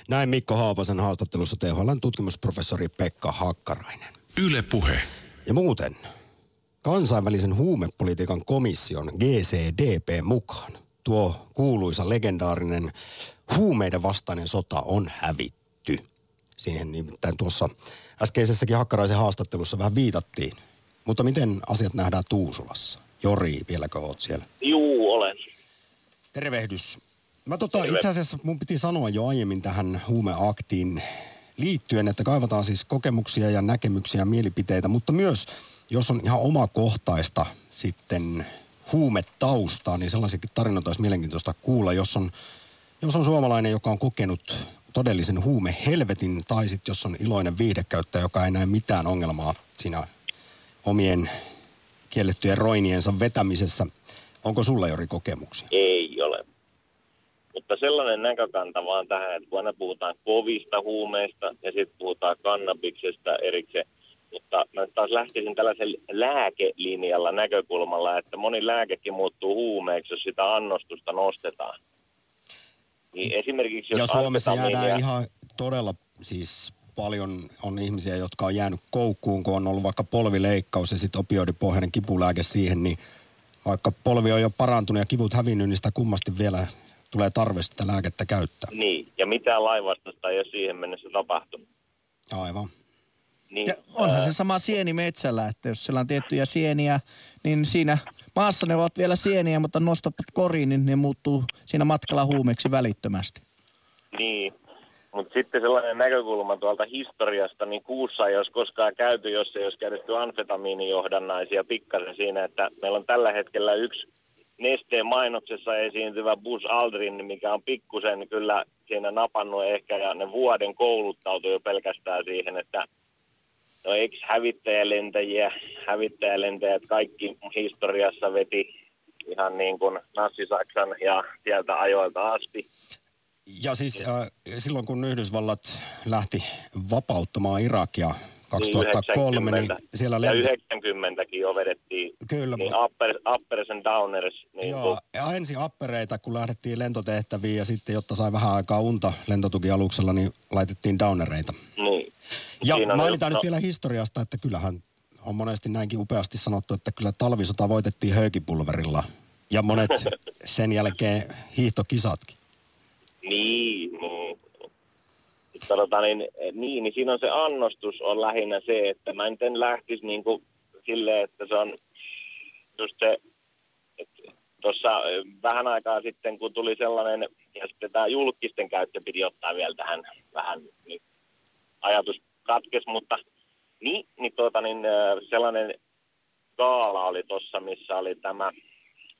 Näin Mikko Haapasen haastattelussa THL tutkimusprofessori Pekka Hakkarainen. Yle Puhe. Ja muuten, kansainvälisen huumepolitiikan komission GCDP mukaan tuo kuuluisa legendaarinen huumeiden vastainen sota on hävitty. Siihen nimittäin tuossa äskeisessäkin Hakkaraisen haastattelussa vähän viitattiin. Mutta miten asiat nähdään Tuusulassa? Jori, vieläkö oot siellä? Juu, olen. Tervehdys. Mä tota, itse asiassa mun piti sanoa jo aiemmin tähän huumeaktiin liittyen, että kaivataan siis kokemuksia ja näkemyksiä ja mielipiteitä, mutta myös jos on ihan omakohtaista sitten huumetaustaa, niin sellaisiakin tarinoita olisi mielenkiintoista kuulla, jos on, jos on suomalainen, joka on kokenut todellisen huumehelvetin, tai sitten jos on iloinen viihdekäyttäjä, joka ei näe mitään ongelmaa siinä omien kiellettyjen roiniensa vetämisessä. Onko sulla Jori kokemuksia? Ei mutta sellainen näkökanta vaan tähän, että kun aina puhutaan kovista huumeista ja sitten puhutaan kannabiksesta erikseen, Mutta mä taas lähtisin tällaisella lääkelinjalla näkökulmalla, että moni lääkekin muuttuu huumeeksi, jos sitä annostusta nostetaan. Niin esimerkiksi jos Ja Suomessa jäädään ihan todella siis paljon on ihmisiä, jotka on jäänyt koukkuun, kun on ollut vaikka polvileikkaus ja sitten opioidipohjainen kipulääke siihen, niin vaikka polvi on jo parantunut ja kivut hävinnyt, niin sitä kummasti vielä tulee tarve sitä lääkettä käyttää. Niin, ja mitään lainvastaista ei ole siihen mennessä tapahtunut. Aivan. Niin, Ja onhan ää, se sama sieni metsällä, että jos siellä on tiettyjä sieniä, niin siinä maassa ne ovat vielä sieniä, mutta nostapat koriin, niin ne muuttuu siinä matkalla huumeeksi välittömästi. Niin, mutta sitten sellainen näkökulma tuolta historiasta, niin kuussa ei olisi koskaan käyty, jos ei olisi käytetty amfetamiinijohdannaisia pikkasen siinä, että meillä on tällä hetkellä yksi nesteen mainoksessa esiintyvä Buzz Aldrin, mikä on pikkusen kyllä siinä napannut ehkä, ja ne vuoden kouluttautui jo pelkästään siihen, että no eikö hävittäjälentäjiä, hävittäjälentäjät kaikki historiassa veti ihan niin kuin Nassi-Saksan ja sieltä ajoilta asti. Ja siis äh, silloin kun Yhdysvallat lähti vapauttamaan Irakia 2003, niin, 90. siellä ja lenti... 90-kin jo vedettiin Kyllä, niin mu- upper, uppers and downers. Niin Joo, kuin, ja ensin appereita, kun lähdettiin lentotehtäviin ja sitten, jotta sai vähän aikaa unta lentotukialuksella, niin laitettiin downereita. niin. Ja Siinä mainitaan nyt vielä historiasta, että kyllähän on monesti näinkin upeasti sanottu, että kyllä talvisota voitettiin höykipulverilla. Ja monet sen jälkeen hiihtokisatkin. Niin, niin. Tota, niin, niin, niin siinä on se annostus on lähinnä se, että mä en lähtisi niin kuin silleen, että se on just se, tuossa vähän aikaa sitten, kun tuli sellainen, ja sitten tämä julkisten käyttö piti ottaa vielä tähän vähän, niin ajatus katkes, mutta niin, niin, tuota, niin äh, sellainen gaala oli tuossa, missä oli tämä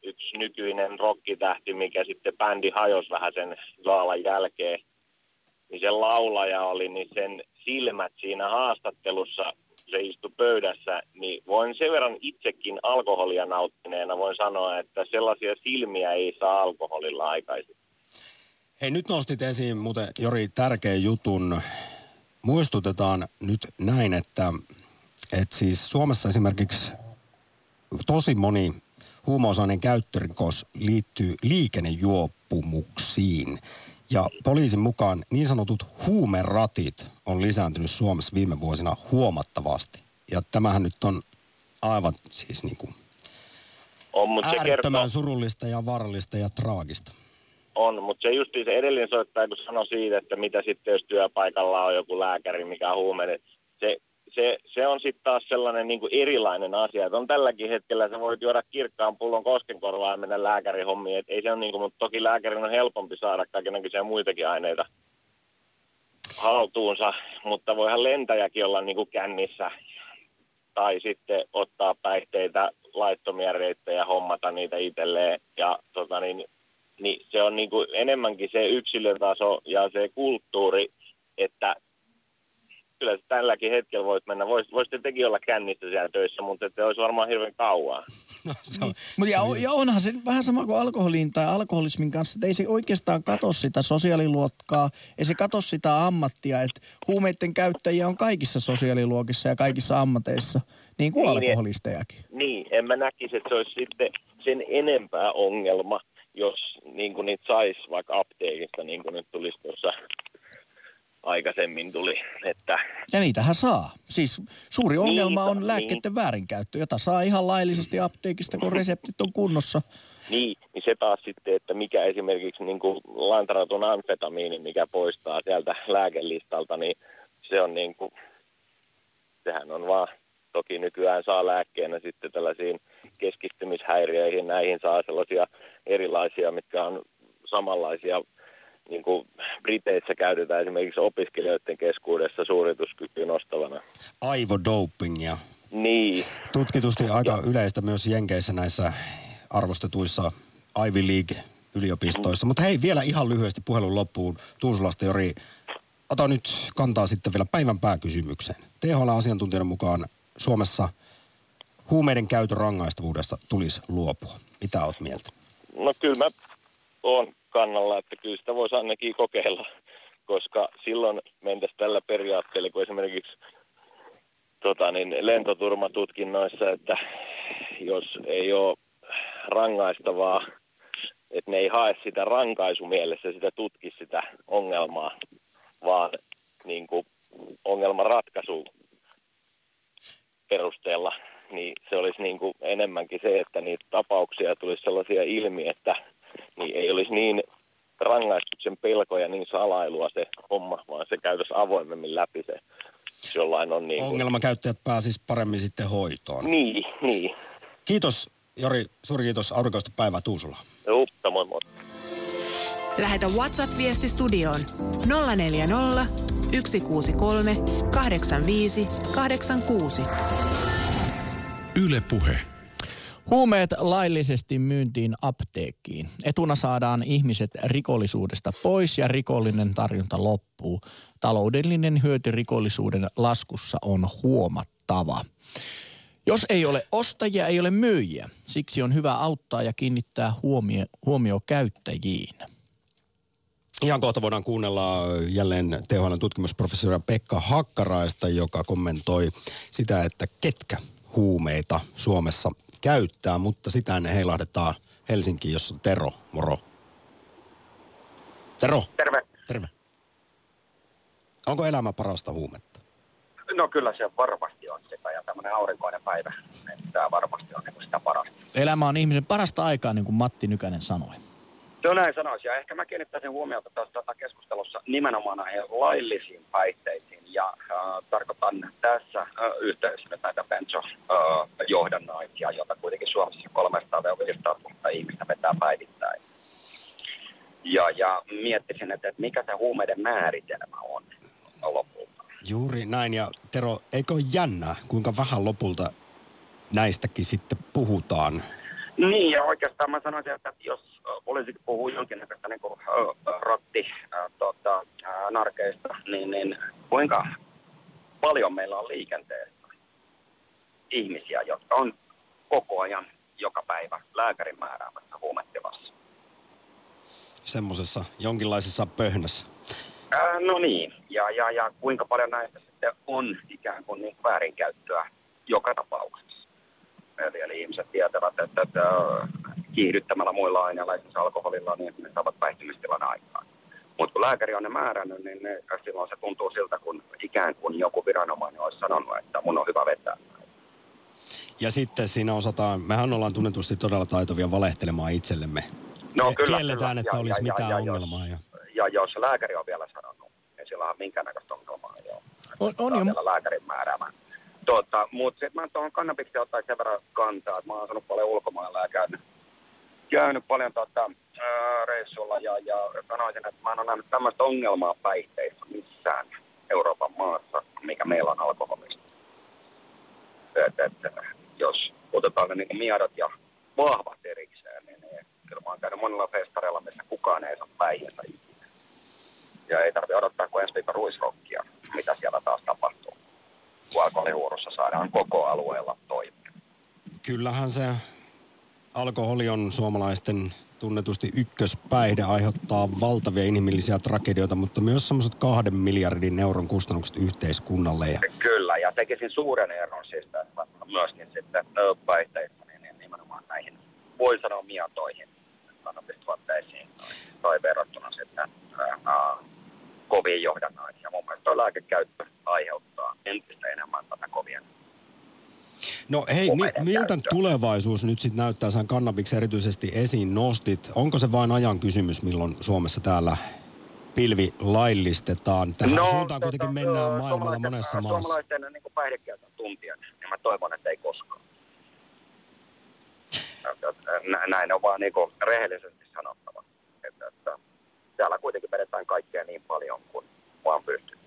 yksi nykyinen rokkitähti, mikä sitten bändi hajosi vähän sen gaalan jälkeen. Niin se laulaja oli, niin sen silmät siinä haastattelussa, se istui pöydässä, niin voin sen verran itsekin alkoholia nauttineena voin sanoa, että sellaisia silmiä ei saa alkoholilla aikaisin. Hei, nyt nostit esiin muuten Jori tärkeän jutun. Muistutetaan nyt näin, että, että siis Suomessa esimerkiksi tosi moni huumausaineen käyttörikos liittyy liikennejuopumuksiin. Ja poliisin mukaan niin sanotut huumeratit on lisääntynyt Suomessa viime vuosina huomattavasti. Ja tämähän nyt on aivan siis niin kuin On, mutta se kertoo, surullista ja vaarallista ja traagista. on, mutta se justi se edellinen soittaja, kun sanoi siitä, että mitä sitten, jos työpaikalla on joku lääkäri, mikä on huumeinen, se, se, on sitten taas sellainen niin kuin erilainen asia. Et on tälläkin hetkellä, sä voit juoda kirkkaan pullon koskenkorvaa ja mennä lääkärihommiin. Et ei se on niin kuin, mutta toki lääkärin on helpompi saada kaikenlaisia muitakin aineita haltuunsa, mutta voihan lentäjäkin olla niin kuin kännissä tai sitten ottaa päihteitä, laittomia reittejä, hommata niitä itselleen. Ja tota niin, niin se on niin kuin enemmänkin se yksilötaso ja se kulttuuri, että kyllä tälläkin hetkellä voit mennä. Vois, voisitte tekin olla kännissä siellä töissä, mutta ette olisi varmaan hirveän kauan. No, se on, Mut ja, ja onhan se vähän sama kuin alkoholin tai alkoholismin kanssa, että ei se oikeastaan katso sitä sosiaaliluokkaa, ei se katso sitä ammattia, että huumeiden käyttäjiä on kaikissa sosiaaliluokissa ja kaikissa ammateissa, niin kuin Niin, alkoholistejakin. Niin, en mä näkisi, että se olisi sitten sen enempää ongelma, jos niin kuin niitä saisi vaikka apteekista, niin kuin nyt tulisi tuossa aikaisemmin tuli. Että, Ja niitähän saa. Siis suuri ongelma Niin, on lääkkeiden väärinkäyttö, jota saa ihan laillisesti apteekista, kun reseptit on kunnossa. niin, niin se taas sitten, että mikä esimerkiksi niin kuin lantaraton amfetamiini, mikä poistaa sieltä lääkelistalta, niin se on niin kuin, sehän on vaan, toki nykyään saa lääkkeenä sitten tällaisiin keskittymishäiriöihin, näihin saa sellaisia erilaisia, mitkä on samanlaisia, niin kuin Briteissä käytetään esimerkiksi opiskelijoiden keskuudessa suorituskykyä nostavana. aivodopingia. Niin, Tutkitusti aika yleistä myös Jenkeissä näissä arvostetuissa Ivy League-yliopistoissa. Mutta hei, vielä ihan lyhyesti puhelun loppuun Tuusulasta, Jori. Ota nyt kantaa sitten vielä päivän pääkysymykseen. THL-asiantuntijan mukaan Suomessa huumeiden käytön rangaistavuudesta tulisi luopua. Mitä oot mieltä? No kyllä mä oon kannalla, että kyllä sitä voisi ainakin kokeilla, koska silloin mentäisiin tällä periaatteella, kun esimerkiksi tota, niin lentoturmatutkinnoissa, että jos ei ole rangaistavaa, että ne ei hae sitä rankaisumielessä, sitä tutki sitä ongelmaa, vaan niin kuin ongelman ratkaisu perusteella, niin se olisi niin kuin enemmänkin se, että niitä tapauksia tulisi sellaisia ilmi, että niin ei olisi niin rangaistuksen pelkoja niin salailua se homma, vaan se käytös avoimemmin läpi se, jollain on niin kuin... Ongelmakäyttäjät pääsis paremmin sitten hoitoon. Niin, niin. Kiitos Jori, suuri kiitos aurinkoista päivää Tuusula. Joo, moi moi. Lähetä WhatsApp-viesti studioon 040 163 85 86. Yle Puhe. Huumeet laillisesti myyntiin apteekkiin. Etuna saadaan ihmiset rikollisuudesta pois ja rikollinen tarjonta loppuu. Taloudellinen hyöty rikollisuuden laskussa on huomattava. Jos ei ole ostajia, ei ole myyjiä. Siksi on hyvä auttaa ja kiinnittää huomio, huomio käyttäjiin. Ihan kohta voidaan kuunnella jälleen THL tutkimusprofessori Pekka Hakkaraista, joka kommentoi sitä, että ketkä huumeita Suomessa käyttää, mutta sitä ennen heilahdetaan Helsinkiin, jossa on Tero. Moro. Tero. Terve. Terve. Onko elämä parasta huumetta? No kyllä se varmasti on sitä ja tämmöinen aurinkoinen päivä, että tämä varmasti on niin sitä parasta. Elämä on ihmisen parasta aikaa, niin kuin Matti Nykänen sanoi. Joo, näin sanoisin. Ja ehkä mä kiinnittäisin huomiota tota keskustelussa nimenomaan näihin laillisiin päihteisiin. Ja äh, tarkoitan tässä äh, yhteydessä nyt näitä benzo-johdannaisia, äh, joita kuitenkin Suomessa 300 500 000 ihmistä vetää päivittäin. Ja, ja miettisin, että, että mikä se huumeiden määritelmä on lopulta. Juuri näin. Ja Tero, eikö ole jännää, kuinka vähän lopulta näistäkin sitten puhutaan? Niin, ja oikeastaan mä sanoisin, että jos poliisikin puhuu jonkinnäköistä niin kuin, rotti tota, narkeista, niin, niin kuinka paljon meillä on liikenteessä ihmisiä, jotka on koko ajan joka päivä lääkärin määräämässä huumetilassa? Semmoisessa jonkinlaisessa pöhnässä. Ää, no niin, ja, ja, ja kuinka paljon näistä sitten on ikään kuin, niin väärinkäyttöä joka tapauksessa. Eli, eli ihmiset tietävät, että, että kiihdyttämällä muilla aineilla, esimerkiksi alkoholilla, niin ne saavat päihtymistilan aikaan. Mutta kun lääkäri on ne määrännyt, niin ne, silloin se tuntuu siltä, kun ikään kuin joku viranomainen olisi sanonut, että mun on hyvä vetää. Ja sitten siinä osataan, mehän ollaan tunnetusti todella taitovia valehtelemaan itsellemme. No, kyllä, Kielletään, kyllä. että Ja- olisi ja- mitään ja- ja ongelmaa. Ja... Ja jos lääkäri on vielä sanonut, niin sillä on minkäännäköistä ongelmaa. Joo. On, on jo, vielä lääkärin määräämään. Tota, mutta sitten mä tuohon kannabikseen ottaisin sen verran kantaa, että mä oon asunut paljon ulkomailla ja käynyt, käynyt paljon tota, ää, reissulla ja, ja sanoisin, että mä en ole nähnyt tämmöistä ongelmaa päihteissä missään Euroopan maassa, mikä meillä on alkoholista. Et, et, jos otetaan ne niin miedot ja vahvat erikseen, niin, niin kyllä mä oon käynyt monella festareilla, missä kukaan ei saa päihinsä ikinä. Ja ei tarvitse odottaa kuin ensi viikon ruisrokkia, mitä siellä taas tapahtuu. Kun alkoholihuurussa saadaan koko alueella toimia. Kyllähän se alkoholi on suomalaisten tunnetusti ykköspäihde, aiheuttaa valtavia inhimillisiä tragedioita, mutta myös semmoiset kahden miljardin euron kustannukset yhteiskunnalle. Ja Kyllä, ja tekisin suuren eron siis tässä myöskin sitten ö, päihteissä, niin, niin nimenomaan näihin, voi sanoa mietoihin kannabistuotteisiin tai verrattuna sitten ää, koviin johdannaisiin. Mun mielestä lääkekäyttö aiheuttaa entistä enemmän tätä kovien. No hei, mi- miltä käyttö. tulevaisuus nyt sitten näyttää? Sä kannabiksen erityisesti esiin nostit. Onko se vain ajan kysymys, milloin Suomessa täällä pilvi laillistetaan? Tähän no, suuntaan kuitenkin tota, mennään ö, maailmalla monessa maassa. Suomalaisten niin päihdekäytön tuntien, niin mä toivon, että ei koskaan. Nä- Näin on vaan niin rehellisesti sanottava. Että, että täällä kuitenkin vedetään kaikkea niin paljon kuin vaan pystytään.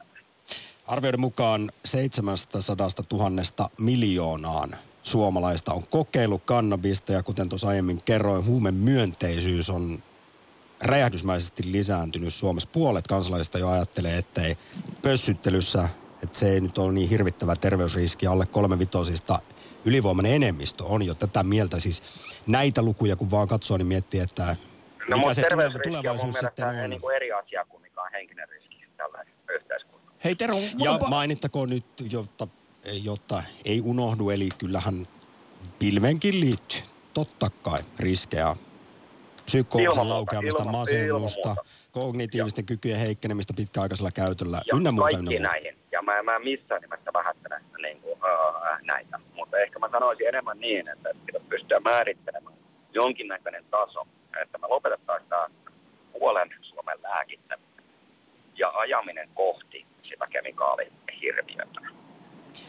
Arvioiden mukaan 700 000 miljoonaan suomalaista on kokeillut kannabista ja kuten tuossa aiemmin kerroin, huumemyönteisyys on räjähdysmäisesti lisääntynyt Suomessa. Puolet kansalaisista jo ajattelee, ettei pössyttelyssä, että se ei nyt ole niin hirvittävä terveysriski alle kolmevitosista. Ylivoimainen enemmistö on jo tätä mieltä. Siis näitä lukuja kun vaan katsoo, niin miettii, että No, mikä se tulevaisuus sitten on. niin kuin eri asia kuin mikä on henkinen riski. Hei Tero, Ja on pa- mainittakoon nyt, jotta jotta ei unohdu. Eli kyllähän pilvenkin liittyy totta kai riskejä. Muuta, laukeamista, ilman- masennusta, ilman kognitiivisten kykyjen heikkenemistä pitkäaikaisella käytöllä, ja ynnä muuta, kaikki ynnä muuta. näihin. Ja mä, mä en missään nimessä vähättele niin kuin, uh, näitä. Mutta ehkä mä sanoisin enemmän niin, että pitäisi pystyä määrittelemään jonkinnäköinen taso, että me lopetettaisiin tämä puolen Suomen lääkittäminen ja ajaminen kohti sitä kemikaalihirviötä.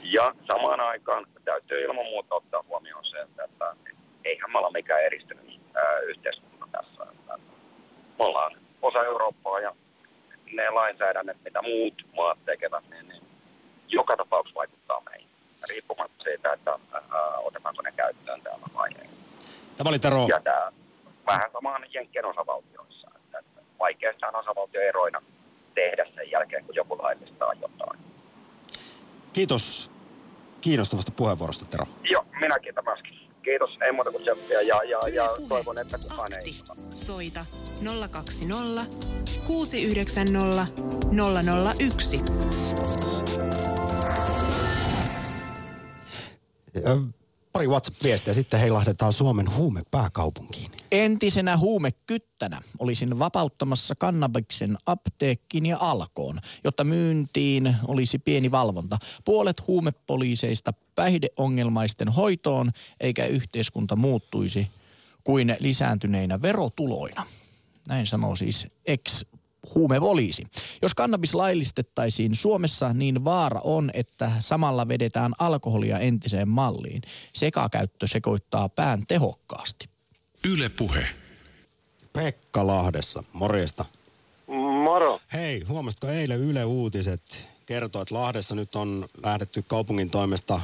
Ja samaan aikaan täytyy ilman muuta ottaa huomioon se, että, eihän me olla mikään eristynyt ää, yhteiskunta tässä. Me ollaan osa Eurooppaa ja ne lainsäädännöt, mitä muut maat tekevät, niin, niin joka tapauksessa vaikuttaa meihin. Riippumatta siitä, että ää, otetaanko ne käyttöön täällä vai ei. Tämä oli Tero. Ja tämä vähän samaan Jenkkien osavaltioissa. Että, että vaikeassa on osavaltioeroina tehdä sen jälkeen, kun joku laillistaa jotain. Kiitos kiinnostavasta puheenvuorosta, Tero. Joo, minäkin myöskin. Kiitos, ei muuta kuin tsemppiä ja, ja, ja toivon, että kukaan ei... Soita 020 690 001. Ö, Pari WhatsApp-viestiä, sitten heilahdetaan Suomen huumepääkaupunkiin. Entisenä huumekyttänä olisin vapauttamassa kannabiksen apteekkiin ja alkoon, jotta myyntiin olisi pieni valvonta. Puolet huumepoliiseista päihdeongelmaisten hoitoon, eikä yhteiskunta muuttuisi kuin lisääntyneinä verotuloina. Näin sanoo siis ex huumepoliisi. Jos kannabis laillistettaisiin Suomessa, niin vaara on, että samalla vedetään alkoholia entiseen malliin. Sekakäyttö sekoittaa pään tehokkaasti. Yle Puhe. Pekka Lahdessa, morjesta. Moro. Hei, huomasitko eilen Yle Uutiset kertoi, että Lahdessa nyt on lähdetty kaupungin toimesta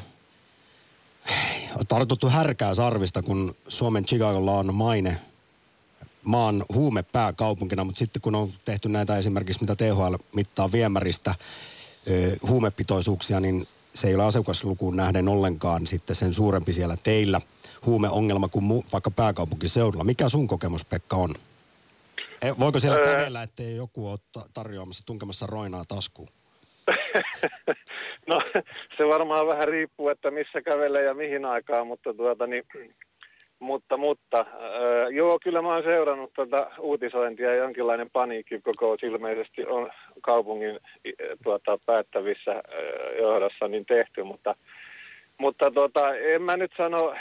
on tartuttu härkää sarvista, kun Suomen Chicagolla on maine maan huumepääkaupunkina, mutta sitten kun on tehty näitä esimerkiksi, mitä THL mittaa viemäristä ö, huumepitoisuuksia, niin se ei ole asukaslukuun nähden ollenkaan sitten sen suurempi siellä teillä huumeongelma kuin mu- vaikka pääkaupunkiseudulla. Mikä sun kokemus, Pekka, on? E, voiko siellä Öö. kävellä, ettei joku ole ta- tarjoamassa, tunkemassa roinaa taskuun? No se varmaan vähän riippuu, että missä kävelee ja mihin aikaan, mutta tuota niin, mutta, mutta äh, joo, kyllä mä oon seurannut tuota uutisointia ja jonkinlainen paniikkikokous ilmeisesti on kaupungin äh, tuota, päättävissä äh, johdossa niin tehty, mutta, mutta tuota, en mä nyt sano,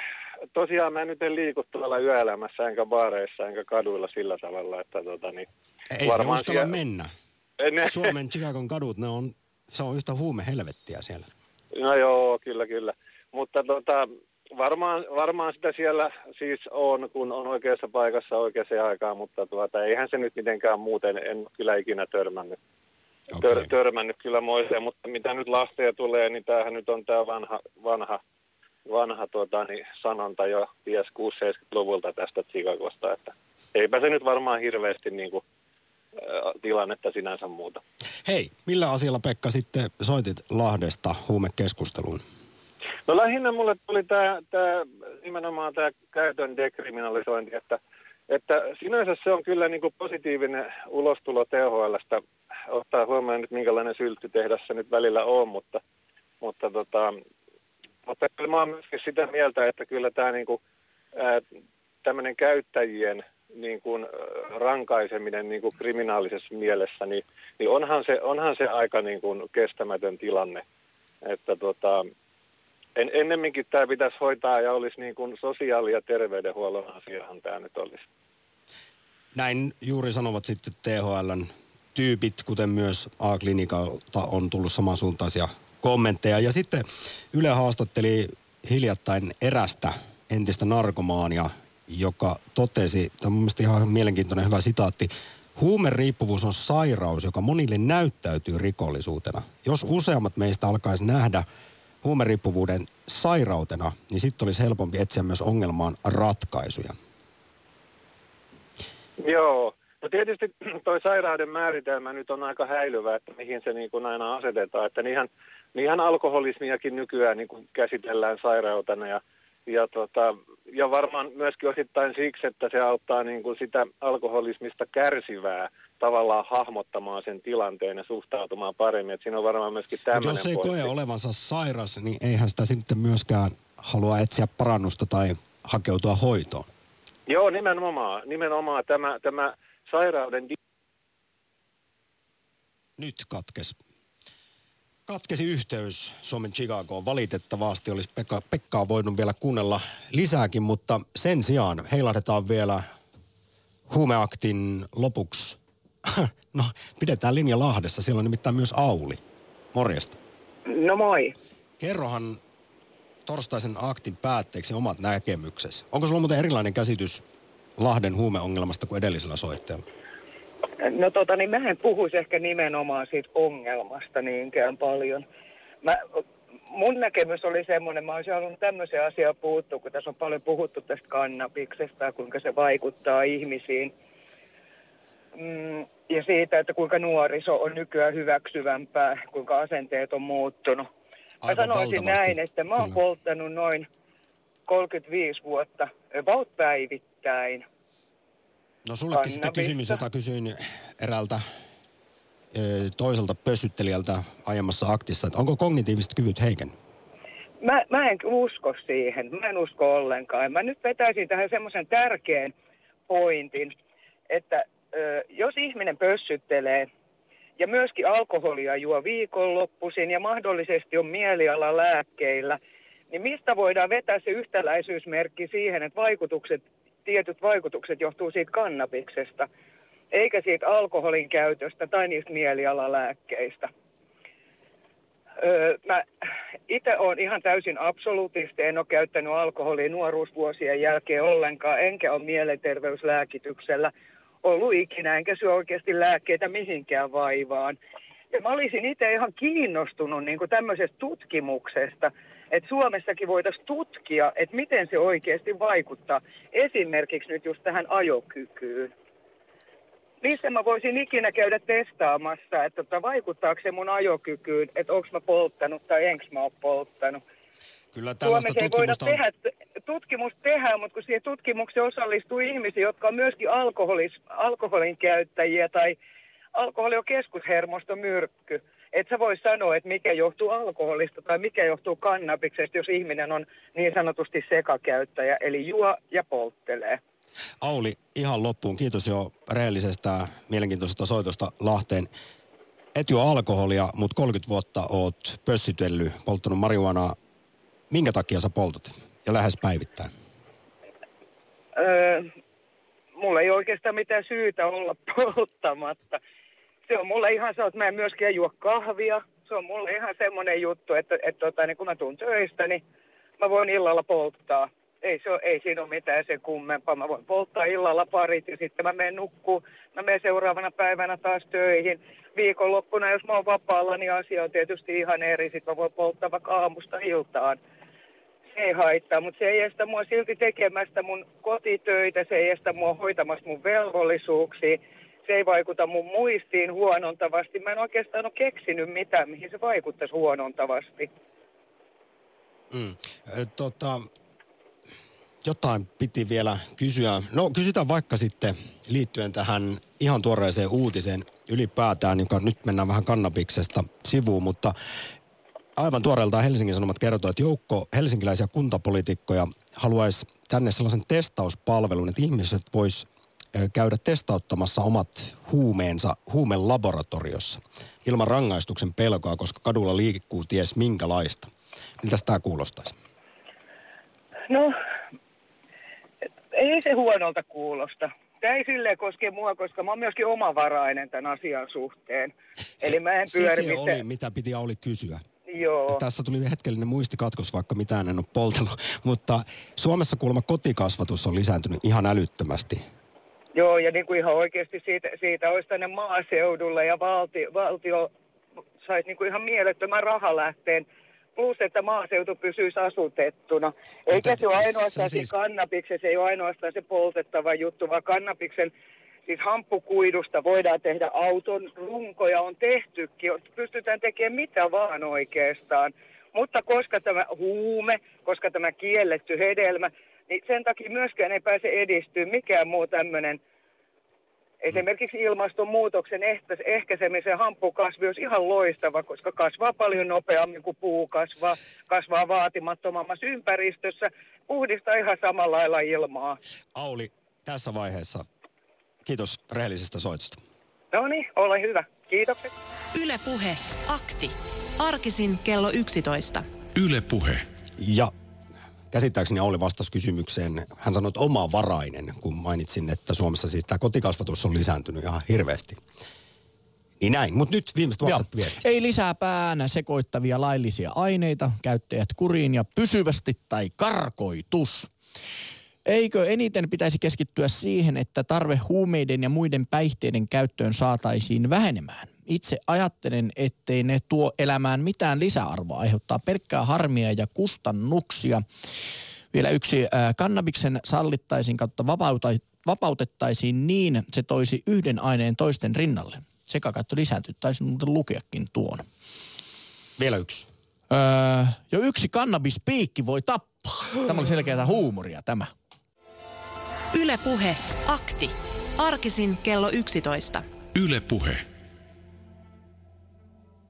tosiaan mä nyt en liiku tuolla yöelämässä enkä baareissa enkä kaduilla sillä tavalla, että tuota, niin, Ei se uskalla mennä. Ne- Suomen Chicagon kadut, ne on, se on yhtä huumehelvettiä siellä. No joo, kyllä, kyllä. Mutta tota, varmaan, varmaan sitä siellä siis on, kun on oikeassa paikassa oikeaan aikaan, mutta tuota, eihän se nyt mitenkään muuten, en kyllä ikinä törmännyt. Okei. Tör, törmännyt kyllä moiseen, mutta mitä nyt lasteja tulee, niin tämähän nyt on tämä vanha, vanha, vanha tuota, niin sanonta jo ties 6-70-luvulta tästä Chicagosta, että eipä se nyt varmaan hirveästi niin kuin, tilannetta sinänsä muuta. Hei, millä asialla Pekka sitten soitit Lahdesta huumekeskusteluun? No lähinnä mulle tuli tämä tää, nimenomaan tämä käytön dekriminalisointi, että, että sinänsä se on kyllä niin kuin positiivinen ulostulo THLstä, ottaa huomioon nyt minkälainen sylttytehdas se nyt välillä on, mutta, mutta, tota, mutta mä oon myöskin sitä mieltä, että kyllä tämä niin kuin, tämmöinen käyttäjien niin kuin, rankaiseminen niin kuin kriminaalisessa mielessä, niin, niin onhan, se, onhan se aika niin kuin kestämätön tilanne. Että tota, en, ennemminkin tämä pitäisi hoitaa ja olisi niin kuin sosiaali- ja terveydenhuollon asiahan tämä nyt olisi. Näin juuri sanovat sitten THLn tyypit, kuten myös A-klinikalta on tullut samansuuntaisia kommentteja. Ja sitten Yle haastatteli hiljattain erästä entistä narkomaania, joka totesi, tämä on mun mielestä ihan mielenkiintoinen hyvä sitaatti, Huumeriippuvuus on sairaus, joka monille näyttäytyy rikollisuutena. Jos useammat meistä alkaisi nähdä huumeriippuvuuden sairautena, niin sitten olisi helpompi etsiä myös ongelmaan ratkaisuja. Joo, no tietysti toi sairauden määritelmä nyt on aika häilyvä, että mihin se niin kuin aina asetetaan, että niinhän, niinhän alkoholismiakin nykyään niin kuin käsitellään sairautena ja, ja, tota, ja varmaan myöskin osittain siksi, että se auttaa niin kuin sitä alkoholismista kärsivää tavallaan hahmottamaan sen tilanteen ja suhtautumaan paremmin. Et siinä on varmaan myöskin tämmöinen Jos ei pointti. koe olevansa sairas, niin eihän sitä sitten myöskään halua etsiä parannusta tai hakeutua hoitoon. Joo, nimenomaan. Nimenomaan tämä, tämä sairauden Nyt katkes. Katkesi yhteys Suomen Chicagoon. Valitettavasti olisi Pekka, Pekkaa voinut vielä kuunnella lisääkin, mutta sen sijaan heilahdetaan vielä huumeaktin lopuksi. No, pidetään linja Lahdessa. Siellä on nimittäin myös Auli. Morjesta. No moi. Kerrohan torstaisen aktin päätteeksi omat näkemyksesi. Onko sulla muuten erilainen käsitys Lahden huumeongelmasta kuin edellisellä soittajalla? No tota, niin mä en puhuisi ehkä nimenomaan siitä ongelmasta niinkään paljon. Mä, mun näkemys oli semmoinen, mä olisin halunnut tämmöisen asian puuttua, kun tässä on paljon puhuttu tästä kannabiksesta ja kuinka se vaikuttaa ihmisiin. Mm, ja siitä, että kuinka nuoriso on nykyään hyväksyvämpää, kuinka asenteet on muuttunut. Mä Aivan sanoisin valtavasti, näin, että mä oon kyllä. polttanut noin 35 vuotta about päivittäin. No sullekin sitten Kannabista. kysymys, jota kysyin eräältä toiselta pössyttelijältä aiemmassa aktissa, että onko kognitiiviset kyvyt heikennyt? Mä, mä en usko siihen. Mä en usko ollenkaan. Mä nyt vetäisin tähän semmoisen tärkeän pointin, että ö, jos ihminen pössyttelee ja myöskin alkoholia juo viikonloppuisin ja mahdollisesti on mieliala lääkkeillä, niin mistä voidaan vetää se yhtäläisyysmerkki siihen, että vaikutukset, tietyt vaikutukset johtuu siitä kannabiksesta, eikä siitä alkoholin käytöstä tai niistä mielialalääkkeistä. Öö, mä itse olen ihan täysin absoluutisti, en ole käyttänyt alkoholia nuoruusvuosien jälkeen ollenkaan, enkä ole mielenterveyslääkityksellä ollut ikinä, enkä syö oikeasti lääkkeitä mihinkään vaivaan. Ja mä olisin itse ihan kiinnostunut niin tämmöisestä tutkimuksesta, että Suomessakin voitaisiin tutkia, että miten se oikeasti vaikuttaa esimerkiksi nyt just tähän ajokykyyn. Missä mä voisin ikinä käydä testaamassa, että tota, vaikuttaako se mun ajokykyyn, että onko mä polttanut tai enkö mä ole polttanut. Kyllä tällaista Suomessa ei voida tutkimusta on... tehdä, tutkimus tehdään, mutta kun siihen tutkimukseen osallistuu ihmisiä, jotka on myöskin alkoholis, alkoholin käyttäjiä tai alkoholi on keskushermoston myrkky. Et sä voi sanoa, että mikä johtuu alkoholista tai mikä johtuu kannabiksesta, jos ihminen on niin sanotusti sekakäyttäjä, eli juo ja polttelee. Auli, ihan loppuun. Kiitos jo rehellisestä, mielenkiintoisesta soitosta Lahteen. Et juo alkoholia, mutta 30 vuotta oot pössitellyt, polttanut marihuanaa. Minkä takia sä poltat? Ja lähes päivittäin. Öö, mulla ei oikeastaan mitään syytä olla polttamatta. Se on mulle ihan se, että mä en myöskään juo kahvia. Se on mulle ihan semmoinen juttu, että, että tota, niin kun mä tuun töistä, niin mä voin illalla polttaa. Ei, se ole, ei siinä ole mitään se kummempaa. Mä voin polttaa illalla parit ja sitten mä menen nukkuu. Mä menen seuraavana päivänä taas töihin. Viikonloppuna, jos mä oon vapaalla, niin asia on tietysti ihan eri. Sitten mä voin polttaa vaikka aamusta iltaan se ei haittaa, mutta se ei estä mua silti tekemästä mun kotitöitä, se ei estä mua hoitamasta mun velvollisuuksia, se ei vaikuta mun muistiin huonontavasti. Mä en oikeastaan ole keksinyt mitään, mihin se vaikuttaisi huonontavasti. Mm. Tota, jotain piti vielä kysyä. No kysytään vaikka sitten liittyen tähän ihan tuoreeseen uutiseen ylipäätään, joka nyt mennään vähän kannabiksesta sivuun, mutta aivan tuoreeltaan Helsingin Sanomat kertoo, että joukko helsinkiläisiä kuntapolitiikkoja haluaisi tänne sellaisen testauspalvelun, että ihmiset vois käydä testauttamassa omat huumeensa huumelaboratoriossa ilman rangaistuksen pelkoa, koska kadulla liikkuu ties minkälaista. Miltä tämä kuulostaisi? No, ei se huonolta kuulosta. Tämä ei silleen koske mua, koska mä oon myöskin omavarainen tämän asian suhteen. Eli mä en pyöri se oli, mitä piti Auli kysyä. Joo. Tässä tuli hetkellinen muistikatkos, vaikka mitään en ole poltellut. Mutta Suomessa kuulemma kotikasvatus on lisääntynyt ihan älyttömästi. Joo, ja niin kuin ihan oikeasti siitä, siitä olisi tänne maaseudulle ja valti, valtio saisi niin kuin ihan mielettömän rahalähteen. Plus, että maaseutu pysyisi asutettuna. Eikä se ole ainoastaan siis... siis- se kannabiksen, se ei ole ainoastaan se poltettava juttu, vaan kannabiksen siis hamppukuidusta voidaan tehdä auton runkoja, on tehtykin. Pystytään tekemään mitä vaan oikeastaan. Mutta koska tämä huume, koska tämä kielletty hedelmä, niin sen takia myöskään ei pääse edistyä mikään muu tämmöinen Esimerkiksi ilmastonmuutoksen ehkäisemisen hamppukasvi olisi ihan loistava, koska kasvaa paljon nopeammin kuin puu kasvaa, kasvaa vaatimattomammassa ympäristössä, puhdistaa ihan samalla lailla ilmaa. Auli, tässä vaiheessa kiitos rehellisestä soitosta. No niin, ole hyvä. Kiitokset. Yle Puhe. Akti. Arkisin kello 11. Yle Puhe. Ja käsittääkseni Auli vastasi kysymykseen. Hän sanoi, että omavarainen, kun mainitsin, että Suomessa siis tämä kotikasvatus on lisääntynyt ihan hirveästi. Niin näin, mutta nyt viimeistä WhatsApp-viestiä. Ei lisää päänä sekoittavia laillisia aineita, käyttäjät kuriin ja pysyvästi tai karkoitus. Eikö eniten pitäisi keskittyä siihen, että tarve huumeiden ja muiden päihteiden käyttöön saataisiin vähenemään? Itse ajattelen, ettei ne tuo elämään mitään lisäarvoa, aiheuttaa pelkkää harmia ja kustannuksia. Vielä yksi äh, kannabiksen sallittaisiin kautta vapauta, vapautettaisiin niin, se toisi yhden aineen toisten rinnalle. Sekakäyttö lisääntyy, taisin muuten lukeakin tuon. Vielä yksi. Öö, jo yksi kannabispiikki voi tappaa. Tämä oli selkeää huumoria tämä. Yle Puhe. Akti. Arkisin kello 11. Yle Puhe.